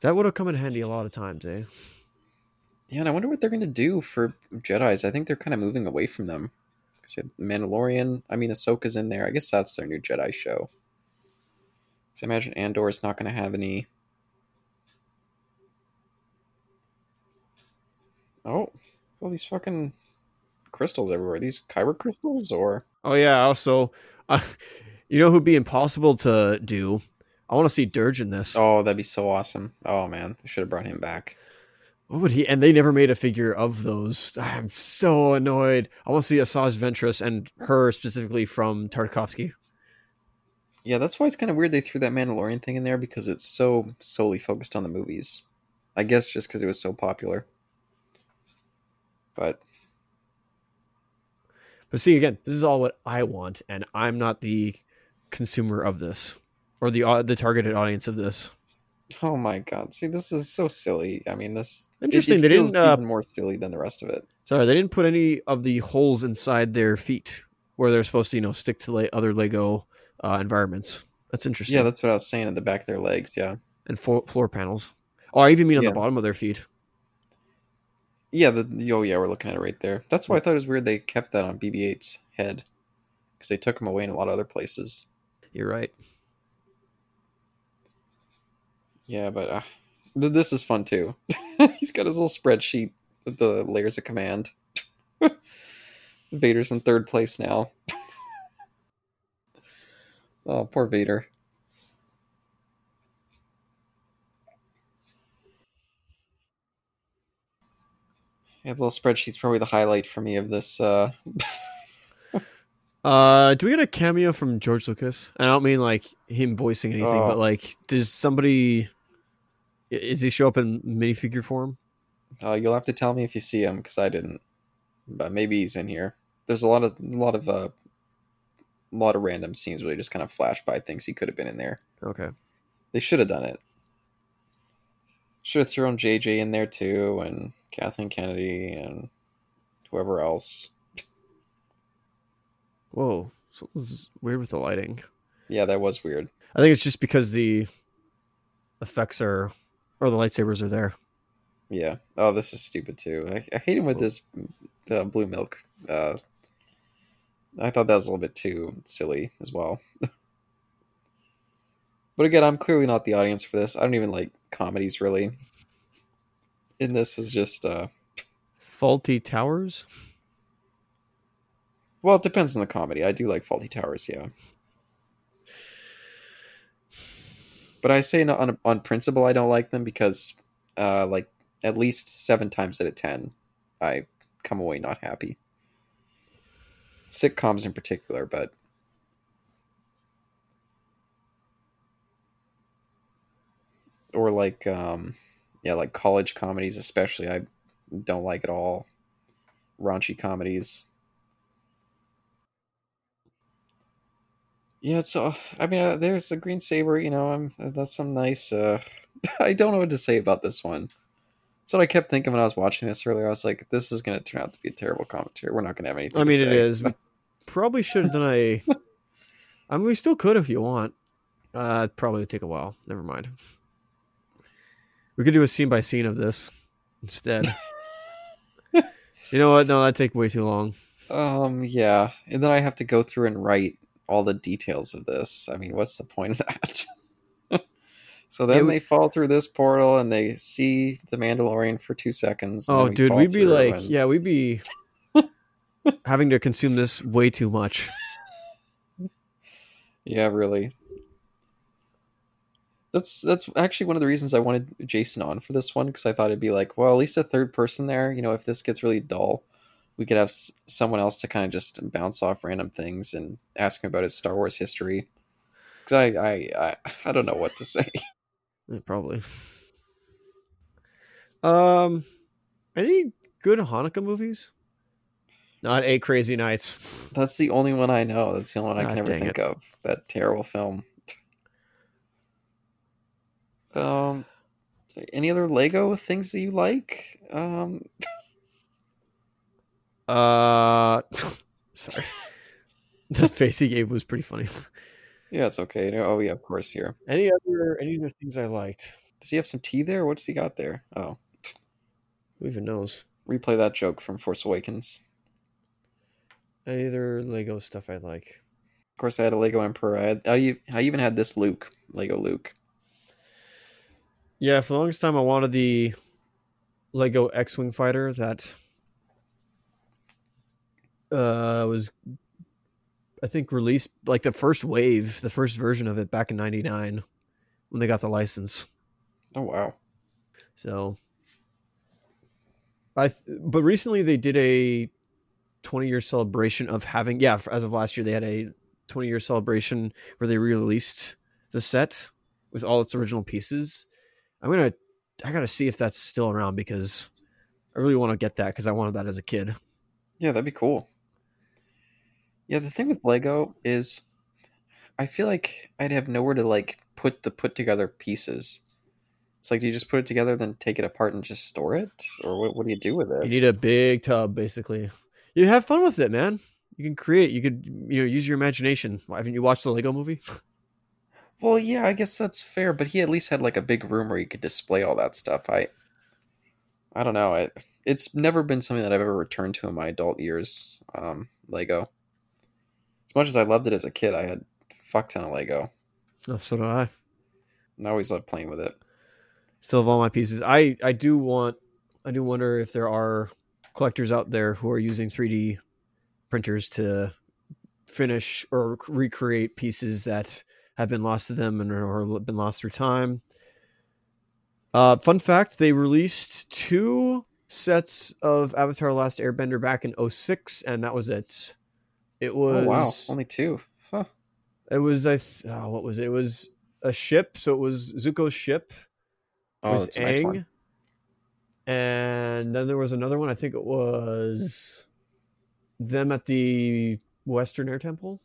Speaker 2: That would have come in handy a lot of times, eh?
Speaker 1: Yeah, and I wonder what they're going to do for Jedi's. I think they're kind of moving away from them. Mandalorian. I mean, Ahsoka's in there. I guess that's their new Jedi show. I imagine Andor is not going to have any. Oh, all these fucking crystals everywhere. These Kyber crystals, or
Speaker 2: Oh yeah. Also, uh, you know who'd be impossible to do? I want to see Durge in this.
Speaker 1: oh, that'd be so awesome. Oh man, I should have brought him back.
Speaker 2: What would he? And they never made a figure of those. I'm so annoyed. I want to see Asajj Ventress and her specifically from Tartakovsky.
Speaker 1: Yeah, that's why it's kind of weird they threw that Mandalorian thing in there because it's so solely focused on the movies. I guess just because it was so popular. But
Speaker 2: But see, again, this is all what I want, and I'm not the consumer of this or the uh, the targeted audience of this.
Speaker 1: Oh my god, see, this is so silly. I mean, this it-
Speaker 2: Interesting,
Speaker 1: It,
Speaker 2: they
Speaker 1: feels
Speaker 2: didn't, uh,
Speaker 1: even more silly than the rest of it.
Speaker 2: Sorry, they didn't put any of the holes inside their feet where they're supposed to, you know, stick to la- other Lego uh, environments. That's interesting.
Speaker 1: Yeah, that's what I was saying at the back of their legs. Yeah,
Speaker 2: and fo- floor panels. Oh, I even mean on
Speaker 1: Yeah.
Speaker 2: the bottom of their feet.
Speaker 1: yeah. The oh yeah, we're looking at it right there. That's why I thought it was weird they kept that on BB-8's head because they took him away in a lot of other places.
Speaker 2: You're right.
Speaker 1: Yeah, but uh, th- this is fun too. He's got his little spreadsheet with the layers of command. Vader's in third place now. oh, poor Vader. Yeah, the little spreadsheet's probably the highlight for me of this. Uh,
Speaker 2: Uh, do we get a cameo from George Lucas? I don't mean like him voicing anything,
Speaker 1: Oh.
Speaker 2: but like, does somebody? Is he show up in minifigure form?
Speaker 1: uh, you'll have to tell me if you see him because I didn't, but maybe he's in here. There's a lot of a lot of uh, a lot of random scenes where they just kind of flash by things he could have been in there.
Speaker 2: Okay.
Speaker 1: They should have done it. Should have thrown JJ in there too, and Kathleen Kennedy, and whoever else.
Speaker 2: Whoa, something's weird with the lighting.
Speaker 1: Yeah, that was weird.
Speaker 2: I think it's just because the effects are, or the lightsabers are there.
Speaker 1: Yeah. Oh, this is stupid too. I, I hate him with this uh, blue milk. Uh, I thought that was a little bit too silly as well. but again, I'm clearly not the audience for this. I don't even like comedies really. And this is just uh
Speaker 2: Fawlty towers.
Speaker 1: well, it depends on the comedy. I do like Fawlty Towers, yeah. But I say on on principle I don't like them because uh like at least 7 times out of 10 I come away not happy. Sitcoms in particular, but or like um yeah, like college comedies especially I don't like at all. Raunchy comedies. Yeah, so I mean, uh, there's the green saber. You know, I'm that's some nice. uh I don't know what to say about this one. That's what I kept thinking when I was watching this earlier. I was like, this is going to turn out to be a terrible commentary. We're not going to have anything.
Speaker 2: I mean, it is. Probably should have done a. I mean, we still could if you want. Uh, probably take a while. Never mind. We could do a scene by scene of this instead. you know what? No, that'd take way too long.
Speaker 1: Um, yeah, and then I have to go through and write all the details of this. I mean, what's the point of that? so then
Speaker 2: It
Speaker 1: they fall through this portal and they see the Mandalorian for two seconds.
Speaker 2: Oh,
Speaker 1: we
Speaker 2: dude, we'd be like,
Speaker 1: and-
Speaker 2: yeah, we'd be having to consume this way too much.
Speaker 1: Yeah, really. That's that's actually one of the reasons I wanted Jason on for this one because I thought it'd be like, well, at least a third person there. You know, if this gets really dull, we could have s- someone else to kind of just bounce off random things and ask him about his Star Wars history. Because I, I I I don't know what to say.
Speaker 2: Yeah, probably. Um, any good Hanukkah movies? Not Eight Crazy Nights.
Speaker 1: That's the only one I know. That's the only one I can ever
Speaker 2: dang
Speaker 1: think of. That terrible film. Um, any other Lego things that you like? Um,
Speaker 2: Uh, sorry. The face he gave was pretty funny.
Speaker 1: yeah, it's okay. Oh yeah, of course. Here,
Speaker 2: Any other any other things I liked?
Speaker 1: does he have some tea there? What's he got there? Oh,
Speaker 2: Who even knows?
Speaker 1: replay that joke from Force Awakens.
Speaker 2: Any other Lego stuff I like?
Speaker 1: Of course, I had a Lego Emperor. I, had, I, I even had this Luke, Lego Luke.
Speaker 2: Yeah, for the longest time I wanted the Lego X-wing fighter that uh was I think released like the first wave, the first version of it back in 99 when they got the license.
Speaker 1: Oh wow.
Speaker 2: So I th- but recently they did a 20 year celebration of having yeah, as of last year they had a 20 year celebration where they re-released the set with all its original pieces. I'm to I got to see if that's still around because I really want to get that because I wanted that as a kid.
Speaker 1: Yeah, that'd be cool. Yeah, the thing with Lego is I feel like I'd have nowhere to like put the put together pieces. It's like do you just put it together, then take it apart and just store it, or what? What do you do with it?
Speaker 2: You need a big tub basically. You have fun with it, man. You can create. You could you know use your imagination. Haven't you watched the Lego movie?
Speaker 1: Well, yeah, I guess that's fair, but he at least had like a big room where you could display all that stuff. I, I don't know. It it's never been something that I've ever returned to in my adult years. Um, Lego. As much as I loved it as a kid, I had a fuck ton of Lego.
Speaker 2: oh, so did I.
Speaker 1: And I always loved playing with it.
Speaker 2: Still have all my pieces. I I do want. I do wonder if there are collectors out there who are using 3D printers to finish or recreate pieces that have been lost to them and or been lost through time. Uh, fun fact: They released two sets of Avatar: Last Airbender back in 06, and that was it. It was
Speaker 1: Oh wow, only two. Huh.
Speaker 2: it was I th- oh, what was it? It was a ship, so it was Zuko's ship
Speaker 1: Oh,
Speaker 2: with
Speaker 1: that's a nice one.
Speaker 2: And then there was another one. I think it was them at the Western Air Temple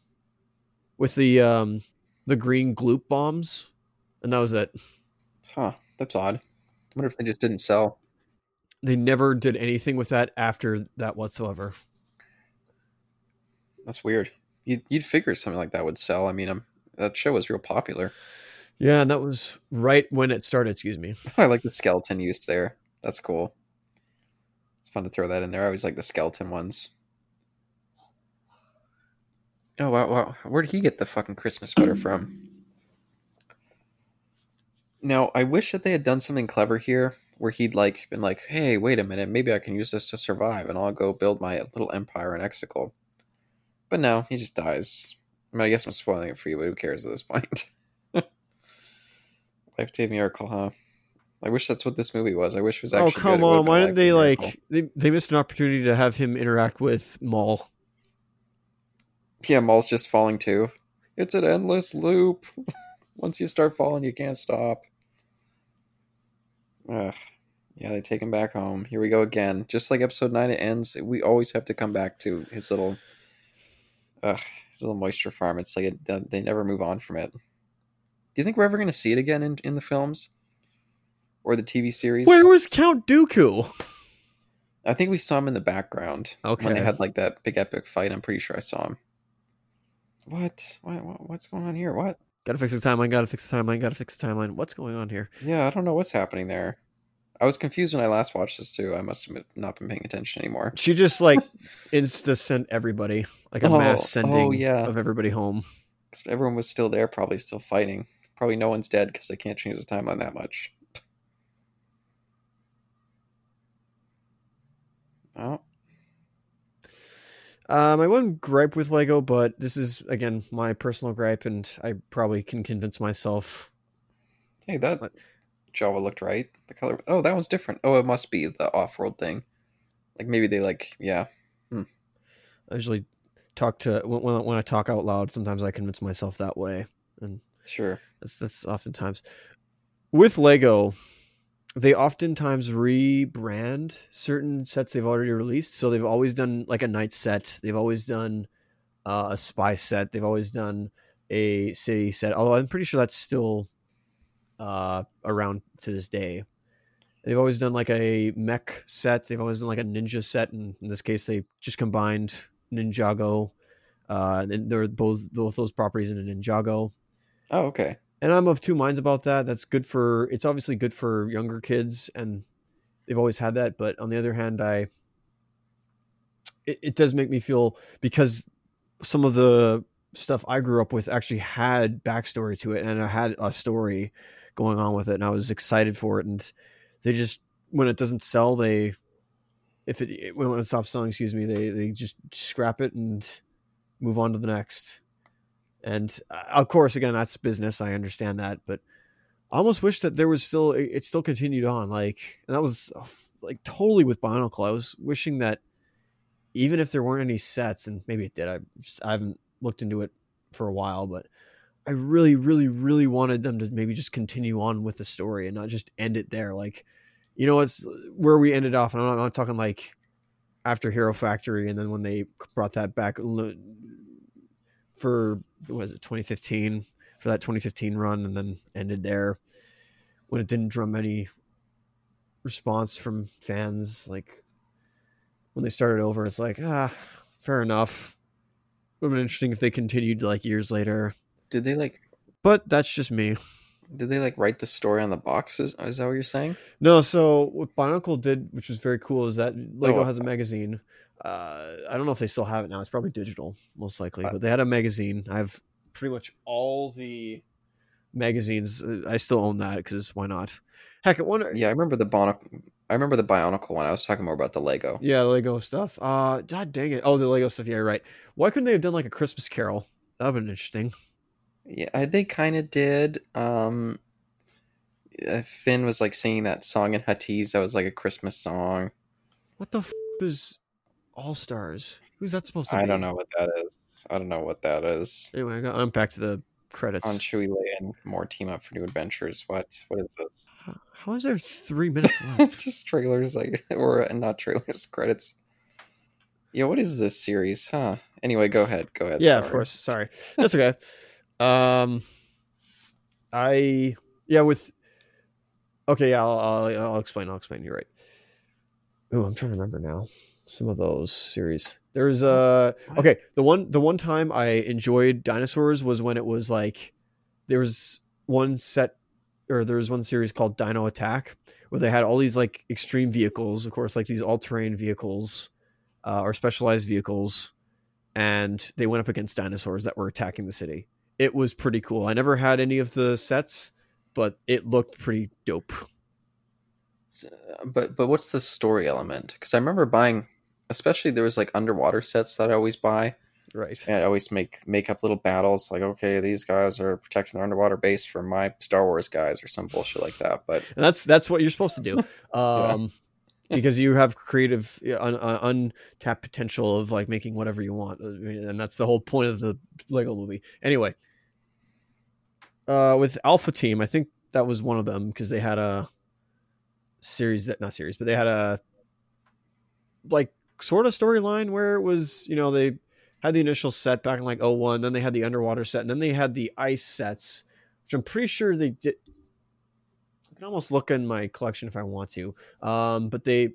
Speaker 2: with the um the green gloop bombs, and that was it.
Speaker 1: Huh. That's odd. I wonder if they just didn't sell.
Speaker 2: They never did anything with that after that whatsoever.
Speaker 1: That's weird. You'd, you'd figure something like that would sell. I mean, um, that show was real popular.
Speaker 2: Yeah, and that was right when it started. Excuse me.
Speaker 1: I like the skeleton used there. That's cool. It's fun to throw that in there. I always like the skeleton ones. Oh wow, wow! Where did he get the fucking Christmas sweater from? Now, I wish that they had done something clever here, where he'd like been like, "Hey, wait a minute, maybe I can use this to survive, and I'll go build my little empire in Exegol." But no, he just dies. I mean, I guess I'm spoiling it for you, but who cares at this point? Life Day Miracle, huh? I wish that's what this movie was. I wish it was
Speaker 2: Oh come
Speaker 1: good.
Speaker 2: On! Why didn't they
Speaker 1: Miracle.
Speaker 2: like they they missed an opportunity to have him interact with Maul?
Speaker 1: Yeah, Maul's just falling too. It's an endless loop. Once you start falling, you can't stop. Ugh. Yeah, they take him back home. Here we go again. Just like episode nine, it ends. We always have to come back to his little, ugh, a little moisture farm. It's like it, they never move on from it. Do you think we're ever going to see it again in, in the films or the TV series?
Speaker 2: Where was Count Dooku?
Speaker 1: I think we saw him in the background
Speaker 2: Okay.
Speaker 1: when they had like that big epic fight. I'm pretty sure I saw him. What? What? what- What's going on here? What?
Speaker 2: Gotta fix the timeline. Gotta fix the timeline. Gotta fix the timeline. What's going on here?
Speaker 1: Yeah, I don't know what's happening there. I was confused when I last watched this too. I must have not been paying attention anymore.
Speaker 2: She just like insta sent everybody like a
Speaker 1: Oh,
Speaker 2: mass sending
Speaker 1: oh, yeah.
Speaker 2: of everybody home.
Speaker 1: everyone was still there, probably still fighting. Probably no one's dead because they can't change the timeline that much. Oh,
Speaker 2: Uh, my one gripe with Lego, but this is again my personal gripe, and I probably can convince myself.
Speaker 1: hey, that Jawa looked right. The color. Oh, that one's different. Oh, it must be the off-world thing. Like maybe they like, yeah.
Speaker 2: I usually talk to when when when I talk out loud. Sometimes I convince myself that way, and
Speaker 1: Sure.
Speaker 2: that's that's oftentimes with Lego. They oftentimes rebrand certain sets they've already released. So they've always done like a knight set. They've always done uh, a spy set. They've always done a city set. Although I'm pretty sure that's still uh, around to this day. They've always done like a mech set. They've always done like a ninja set, and in this case, they just combined Ninjago. Uh, and they're both both those properties in a Ninjago.
Speaker 1: Oh, okay.
Speaker 2: And I'm of two minds about that. That's good for. It's obviously good for younger kids, and they've always had that. But on the other hand, I it, it does make me feel because some of the stuff I grew up with actually had backstory to it, and I had a story going on with it, and I was excited for it. And they just when it doesn't sell, they if it when it stops selling, excuse me, they they just scrap it and move on to the next. And uh, of course, again, that's business. I understand that, but I almost wish that there was still it still continued on. Like and that was uh, like totally with Bionicle. I was wishing that even if there weren't any sets, and maybe it did. I I haven't looked into it for a while, but I really, really, really wanted them to maybe just continue on with the story and not just end it there. Like, you know, it's where we ended off. And I'm not, I'm not talking like after Hero Factory, and then when they brought that back for what was it 2015 for that 2015 run, and then ended there when it didn't drum any response from fans. Like when they started over, it's like ah, fair enough. Would have been interesting if they continued like years later.
Speaker 1: Did they like?
Speaker 2: But that's just me.
Speaker 1: Did they like write the story on the boxes? Is that what you're saying?
Speaker 2: No. So what Bionicle did, which was very cool, is that Lego
Speaker 1: Oh.
Speaker 2: has a magazine. Uh, I don't know if they still have it now. It's probably digital, most likely.
Speaker 1: Uh,
Speaker 2: But they had a magazine. I have pretty much all the magazines. Uh, I still own that because why not? Heck, I wonder.
Speaker 1: Yeah, I remember the Bionic. I remember the Bionicle one. I was talking more about the Lego.
Speaker 2: Yeah, Lego stuff. Uh, god dang it. Oh, the Lego stuff. Yeah, you're right. Why couldn't they have done like a Christmas Carol? That'd been interesting.
Speaker 1: Yeah, they kind of did. Um, uh, Finn was like singing that song in Huttese. That was like a Christmas song.
Speaker 2: What the f- is All Stars? Who's that supposed to be?
Speaker 1: I don't know what that is. I don't know what that is.
Speaker 2: Anyway, I got I'm back to the credits.
Speaker 1: On Chewie and more team up for new adventures. What? What is this?
Speaker 2: How- How is there three minutes left?
Speaker 1: Just trailers, like or uh, not trailers, credits. Yeah, what is this series? Huh? Anyway, go ahead. Go ahead.
Speaker 2: yeah, of course. Sorry, that's okay. Um, I yeah with okay. Yeah, I'll, I'll I'll explain. I'll explain. You're right. Oh, I'm trying to remember now. Some of those series. There's uh okay. The one the one time I enjoyed dinosaurs was when it was like there was one set or there was one series called Dino Attack where they had all these like extreme vehicles, of course, like these all terrain vehicles uh, or specialized vehicles, and they went up against dinosaurs that were attacking the city. It was pretty cool. I never had any of the sets, but it looked pretty dope.
Speaker 1: S- But but what's the story element? Because I remember buying, especially there was like underwater sets that I always buy.
Speaker 2: Right.
Speaker 1: And I always make make up little battles like, okay, these guys are protecting their underwater base from my Star Wars guys or some bullshit like that. But
Speaker 2: And that's that's what you're supposed to do. Um, because you have creative un, un, untapped potential of like making whatever you want and that's the whole point of the lego movie. Anyway uh with alpha team i think that was one of them because they had a series that not series but they had a like sort of storyline where it was you know they had the initial set back in like 01 then they had the underwater set and then they had the ice sets which i'm pretty sure they did I can almost look in my collection if I want to. Um, but they,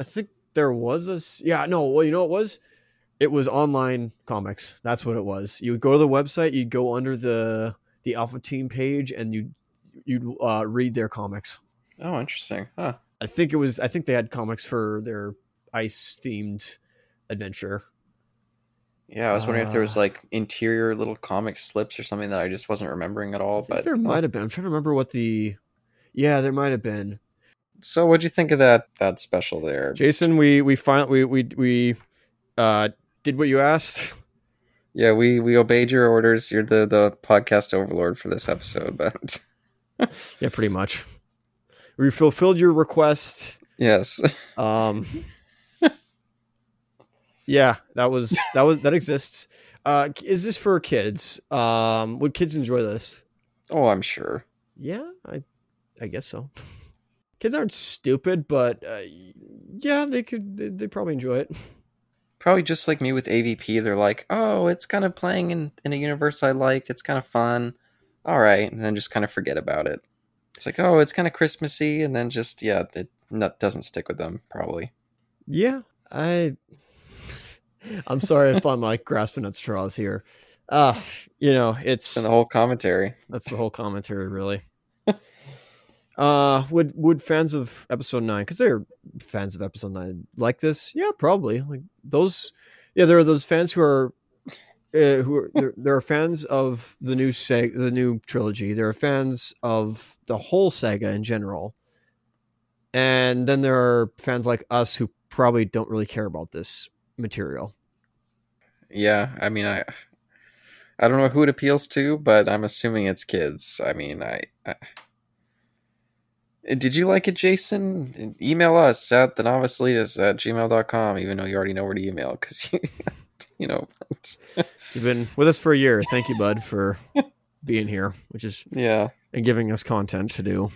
Speaker 2: I think there was a yeah no well you know what it was it was online comics that's what it was you would go to the website you'd go under the the alpha team page and you you'd uh, read their comics
Speaker 1: oh, interesting. Huh.
Speaker 2: i think it was i think they had comics for their ice themed adventure
Speaker 1: Yeah, I was wondering if there was
Speaker 2: Uh,
Speaker 1: like interior little comic slips or something that I just wasn't remembering at all. But
Speaker 2: there might have been i'm trying to remember what the yeah there might have been
Speaker 1: so, what'd you think of that that special there?
Speaker 2: jason we we find we we we uh did what you asked
Speaker 1: Yeah, we we obeyed your orders. You're the the podcast overlord for this episode, but
Speaker 2: yeah pretty much we fulfilled your request
Speaker 1: yes,
Speaker 2: Um, yeah, that was that was that exists. Uh, is this for kids? Um, would kids enjoy this?
Speaker 1: oh, I'm sure.
Speaker 2: Yeah, I, I guess so. Kids aren't stupid, but uh, yeah, they could. They, they probably enjoy it.
Speaker 1: Probably just like me with AVP, they're like, "Oh, it's kind of playing in in a universe I like. It's kind of fun." all right, and then just kind of forget about it. It's like, oh, it's kind of Christmassy, and then just yeah, it not, doesn't stick with them probably.
Speaker 2: Yeah, I. I'm sorry if I'm like grasping at straws here. Uh, you know, it's
Speaker 1: And the whole commentary.
Speaker 2: that's the whole commentary, really. uh, would would fans of episode nine, because they're fans of episode nine, like this? Yeah, probably. Like those, yeah, there are those fans who are. Uh, who are, there, there are fans of the new seg- the new trilogy. There are fans of the whole saga in general, and then there are fans like us who probably don't really care about this material.
Speaker 1: Yeah, I mean, I I don't know who it appeals to, but I'm assuming it's kids. I mean, I, I did you like it, Jason? Email us at the novice elitist at gmail.com, even though you already know where to email because you, you know.
Speaker 2: You've been with us for a year. Thank you, bud, for being here, which is
Speaker 1: yeah,
Speaker 2: and giving us content to do.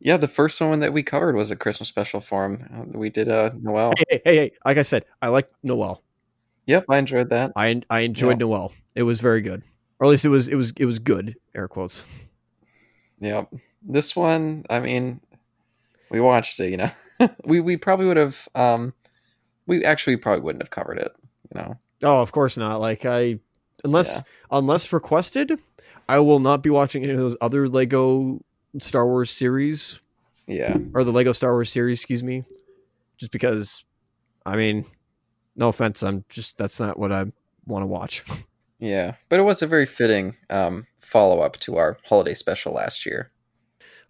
Speaker 1: Yeah. The first one that we covered was a Christmas special form. We did uh Noel.
Speaker 2: Hey, hey, hey, hey, like I said, I like Noel.
Speaker 1: Yep, I enjoyed that.
Speaker 2: I I enjoyed
Speaker 1: Yeah.
Speaker 2: Noel. It was very good, or at least it was it was it was good. Air quotes.
Speaker 1: Yep. This one, I mean, we watched it. You know, we we probably would have. Um, we actually probably wouldn't have covered it. You know.
Speaker 2: Oh, of course not. Like I, unless
Speaker 1: Yeah.
Speaker 2: unless requested, I will not be watching any of those other Lego Star Wars series
Speaker 1: Yeah.
Speaker 2: or the Lego Star Wars series. Excuse me, just because. I mean, no offense. I'm just that's not what I want to watch.
Speaker 1: Yeah, but it was a very fitting um, follow up to our holiday special last year.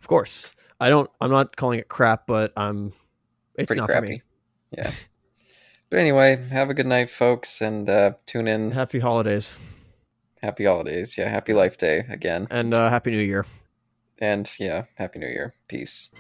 Speaker 2: Of course, I don't. I'm not calling it crap, but I'm it's
Speaker 1: Pretty
Speaker 2: not
Speaker 1: crappy.
Speaker 2: for me.
Speaker 1: Yeah. but anyway, have a good night, folks, and uh, tune in.
Speaker 2: Happy holidays
Speaker 1: Happy holidays. Yeah, happy Life Day again.
Speaker 2: and uh, happy New Year.
Speaker 1: And yeah, happy New Year. Peace.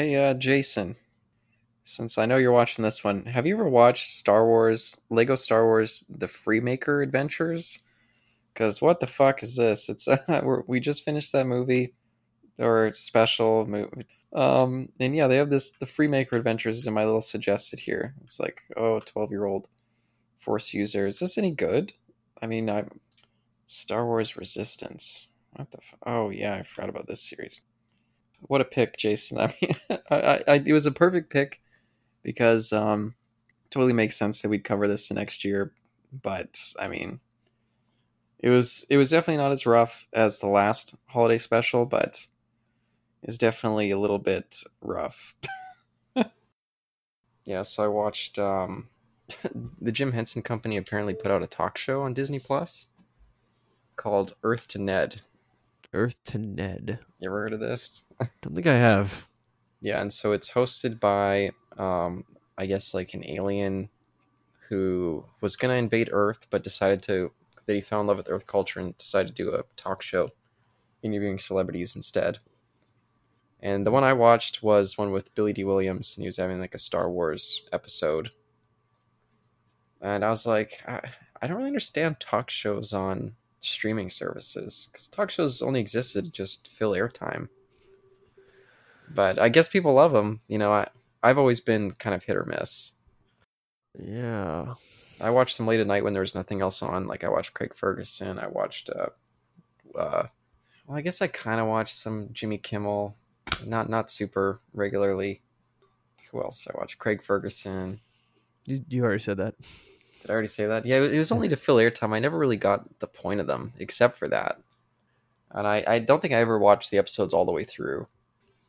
Speaker 1: Hey, uh, Jason. Since I know you're watching this one, have you ever watched Star Wars, Lego Star Wars, The Freemaker Adventures? Because what the fuck is this? It's uh, we just finished that movie or special movie. Um, and yeah, they have this The Freemaker Adventures in my little suggested here. It's like, oh, 12 year old Force user. Is this any good? I mean, I Star Wars Resistance. What the? F- oh yeah, I forgot about this series. What a pick, Jason. I mean, I, I, I, it was a perfect pick because um, totally makes sense that we'd cover this next year. But I mean, it was it was definitely not as rough as the last holiday special, but it's definitely a little bit rough. yeah, so I watched um, the Jim Henson Company apparently put out a talk show on Disney Plus called Earth to Ned.
Speaker 2: Earth to Ned.
Speaker 1: You ever heard of this?
Speaker 2: Don't think I have.
Speaker 1: Yeah, and so it's hosted by, um, I guess, like an alien who was gonna invade Earth, but decided to that he fell in love with Earth culture and decided to do a talk show, interviewing celebrities instead. And the one I watched was one with Billy Dee Williams, and he was having like a Star Wars episode. And I was like, I, I don't really understand talk shows on streaming services because talk shows only existed to just fill airtime but I guess people love them. You know, I I've always been kind of hit or miss.
Speaker 2: Yeah.
Speaker 1: I watched them late at night when there was nothing else on. Like I watched Craig Ferguson. I watched, uh, uh, well, I guess I kind of watched some Jimmy Kimmel, not not super regularly. Who else? I watched Craig Ferguson.
Speaker 2: You, you already said that.
Speaker 1: Did I already say that? Yeah, it was only to fill airtime. I never really got the point of them, except for that. And I, I don't think I ever watched the episodes all the way through.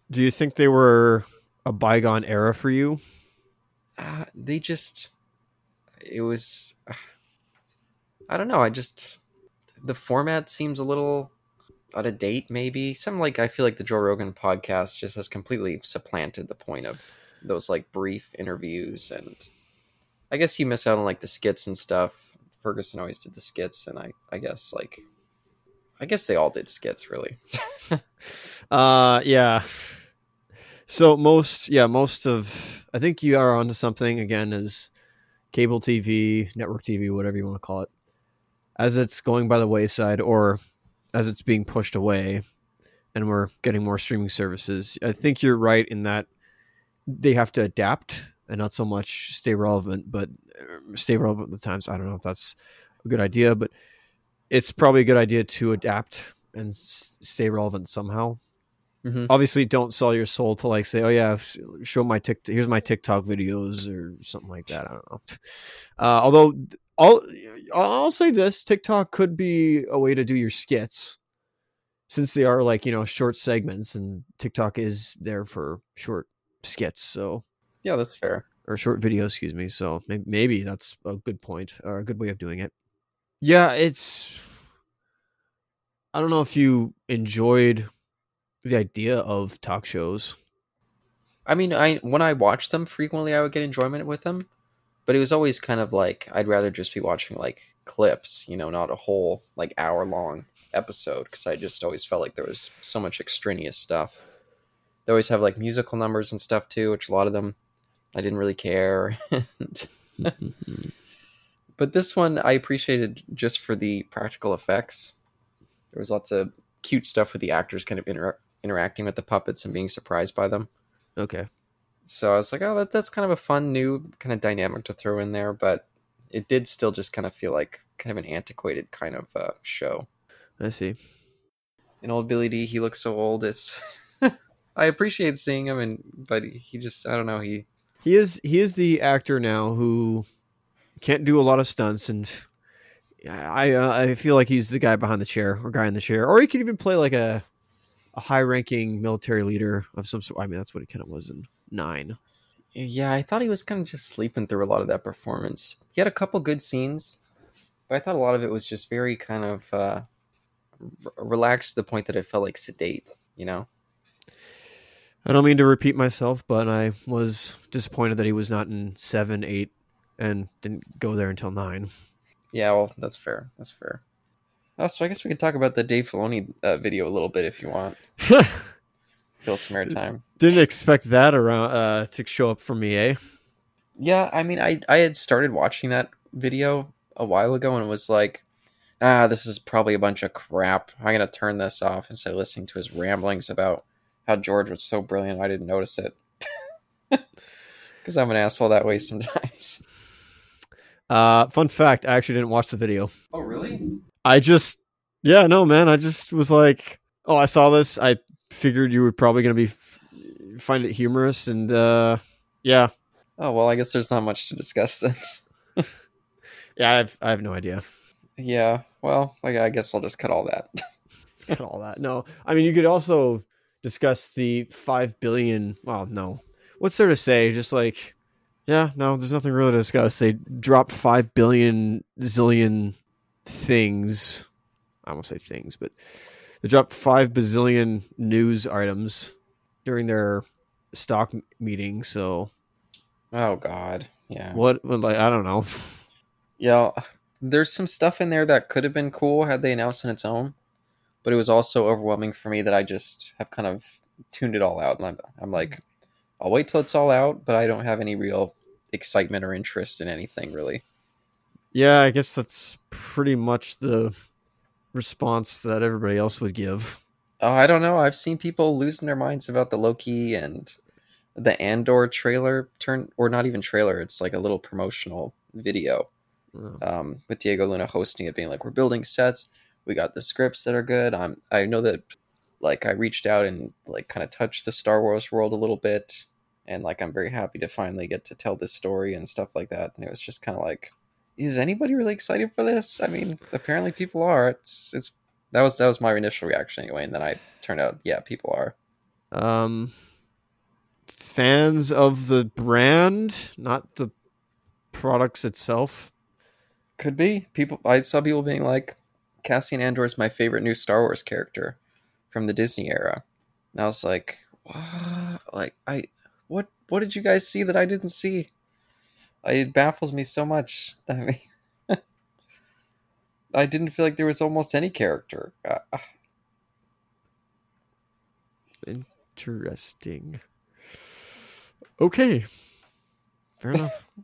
Speaker 2: Do you think they were a bygone era for you?
Speaker 1: uh, they just it was uh, I don't know. I just the format seems a little out of date. Maybe some like I feel like the Joe Rogan podcast just has completely supplanted the point of those like brief interviews and I guess you miss out on like the skits and stuff. Ferguson always did the skits, and I I guess like I guess they all did skits really.
Speaker 2: uh, yeah. So most, yeah, most of I think you are onto something again as cable TV, network TV, whatever you want to call it, as it's going by the wayside or as it's being pushed away, and we're getting more streaming services. I think you're right in that they have to adapt and not so much stay relevant, but uh, stay relevant at the times. I don't know if that's a good idea, but it's probably a good idea to adapt and s- stay relevant somehow.
Speaker 1: Mm-hmm.
Speaker 2: Obviously, don't sell your soul to like say, "Oh yeah, show my tick. Here's my TikTok videos or something like that." I don't know. Uh, although, I'll I'll say this: TikTok could be a way to do your skits, since they are like you know short segments, and TikTok is there for short skits. So
Speaker 1: Yeah, that's fair.
Speaker 2: or short video, excuse me. So maybe, maybe that's a good point or a good way of doing it. Yeah, it's. I don't know if you enjoyed the idea of talk shows.
Speaker 1: I mean, I when I watched them frequently, I would get enjoyment with them, but it was always kind of like I'd rather just be watching like clips, you know, not a whole like hour long episode because I just always felt like there was so much extraneous stuff. They always have like musical numbers and stuff too, which a lot of them I didn't really care. but this one I appreciated just for the practical effects. There was lots of cute stuff with the actors kind of inter- interacting with the puppets and being surprised by them.
Speaker 2: okay.
Speaker 1: So I was like, oh, that, that's kind of a fun new kind of dynamic to throw in there, but it did still just kind of feel like kind of an antiquated kind of uh, show.
Speaker 2: I see.
Speaker 1: And old Billy Dee, he looks so old. It's I appreciate seeing him, and but he just I don't know he
Speaker 2: He is he is the actor now who can't do a lot of stunts, and I uh, I feel like he's the guy behind the chair or guy in the chair, or he could even play like a a high ranking military leader of some sort. I mean, that's what he kind of was in nine.
Speaker 1: yeah I thought he was kind of just sleeping through a lot of that performance. He had a couple good scenes, but I thought a lot of it was just very kind of uh, r- relaxed to the point that it felt like sedate. You know.
Speaker 2: I don't mean to repeat myself, but I was disappointed that he was not in seven, eight, and didn't go there until nine.
Speaker 1: Yeah, well, that's fair. That's fair. Oh, so I guess we could talk about the Dave Filoni uh, video a little bit if you want. Fill some airtime.
Speaker 2: Didn't expect that around uh, to show up for me, eh?
Speaker 1: Yeah, I mean, I I had started watching that video a while ago and was like, ah, this is probably a bunch of crap. I'm gonna turn this off instead of listening to his ramblings about how George was so brilliant. I didn't notice it because I'm an asshole that way sometimes.
Speaker 2: Uh, fun fact: I actually didn't watch the video.
Speaker 1: Oh, really?
Speaker 2: I just, yeah, no, man. I just was like, oh, I saw this. I figured you were probably gonna be f- find it humorous, and uh, yeah,
Speaker 1: Oh well, I guess there's not much to discuss then.
Speaker 2: yeah. I have, I have no idea.
Speaker 1: yeah. Well, I I guess I'll just cut all that.
Speaker 2: and all that. No, I mean you could also discuss the five billion. Well, no, what's there to say? Just like, yeah, no, there's nothing really to discuss. They dropped five billion zillion things. I won't say things, but they dropped five bazillion news items during their stock meeting. So
Speaker 1: Oh God. Yeah.
Speaker 2: what? what, Like I don't know.
Speaker 1: Yeah, there's some stuff in there that could have been cool had they announced on its own, but it was also overwhelming for me that I just have kind of tuned it all out. And I'm, I'm like, I'll wait till it's all out, but I don't have any real excitement or interest in anything really.
Speaker 2: yeah, I guess that's pretty much the response that everybody else would give.
Speaker 1: Oh, I don't know. I've seen people losing their minds about the Loki and the Andor trailer turn, or not even trailer. It's like a little promotional video
Speaker 2: Oh.
Speaker 1: um, with Diego Luna hosting it, being like, "We're building sets. We got the scripts that are good." I'm I know that like I reached out and like kind of touched the Star Wars world a little bit, and like I'm very happy to finally get to tell this story and stuff like that. And it was just kind of like, is anybody really excited for this? I mean, apparently people are. It's it's that was that was my initial reaction anyway, and then I turned out, yeah, people are.
Speaker 2: Um, fans of the brand, not the products itself.
Speaker 1: Could be people. I saw people being like, Cassian Andor is my favorite new Star Wars character from the Disney era. And I was like, what? Like, I what? What did you guys see that I didn't see? It baffles me so much. I mean, I didn't feel like there was almost any character. Uh,
Speaker 2: Interesting. Okay. Fair enough.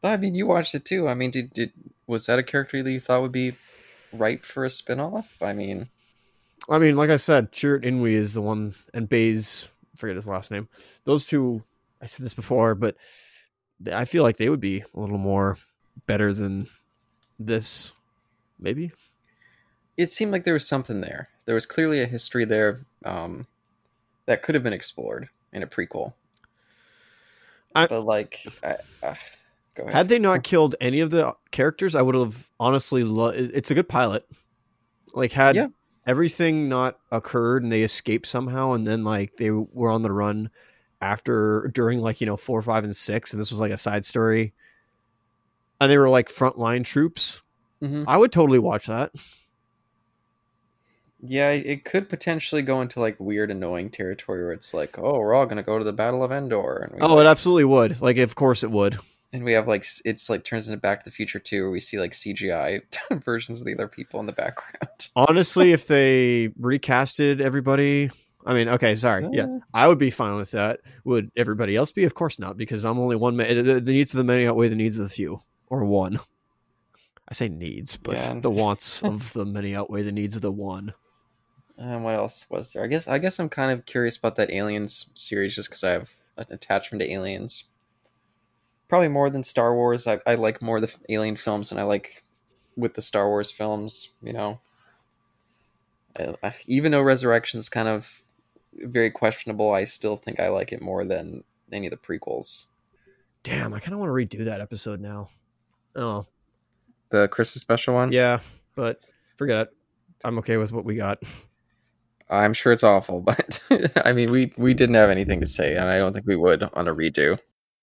Speaker 1: But I mean, you watched it too. I mean, did, did was that a character that you thought would be ripe for a spin-off? I mean,
Speaker 2: I mean, like I said, Chirrut Îmwe is the one, and Baze, forget his last name. Those two, I said this before, but I feel like they would be a little more better than this, maybe.
Speaker 1: It seemed like there was something there. There was clearly a history there um, that could have been explored in a prequel.
Speaker 2: I,
Speaker 1: but like, I, uh, go ahead.
Speaker 2: Had they not killed any of the characters, I would have honestly. Lo- it's a good pilot. Like had yeah. everything not occurred and they escaped somehow, and then like they were on the run after during like you know four, five, and six, and this was like a side story, and they were like frontline troops.
Speaker 1: Mm-hmm.
Speaker 2: I would totally watch that.
Speaker 1: Yeah, it could potentially go into like weird, annoying territory where it's like, oh, we're all gonna go to the Battle of Endor.
Speaker 2: And oh, like, it absolutely would. Like, of course it would.
Speaker 1: And we have like it's like turns into Back to the Future too, where we see like CGI versions of the other people in the background.
Speaker 2: Honestly, if they recasted everybody, I mean, okay, sorry, yeah, I would be fine with that. Would everybody else be? Of course not, because I'm only one man. The, the needs of the many outweigh the needs of the few, or one. I say needs, but yeah. the wants of the many outweigh the needs of the one.
Speaker 1: And what else was there? I guess I guess I'm kind of curious about that Aliens series just because I have an attachment to aliens. Probably more than Star Wars. I, I like more the Alien films than I like with the Star Wars films. You know, I, even though Resurrection is kind of very questionable, I still think I like it more than any of the prequels.
Speaker 2: Damn, I kind of want to redo that episode now. Oh,
Speaker 1: the Christmas special one.
Speaker 2: Yeah, but forget it. I'm okay with what we got.
Speaker 1: I'm sure it's awful, but I mean, we we didn't have anything to say, and I don't think we would on a redo.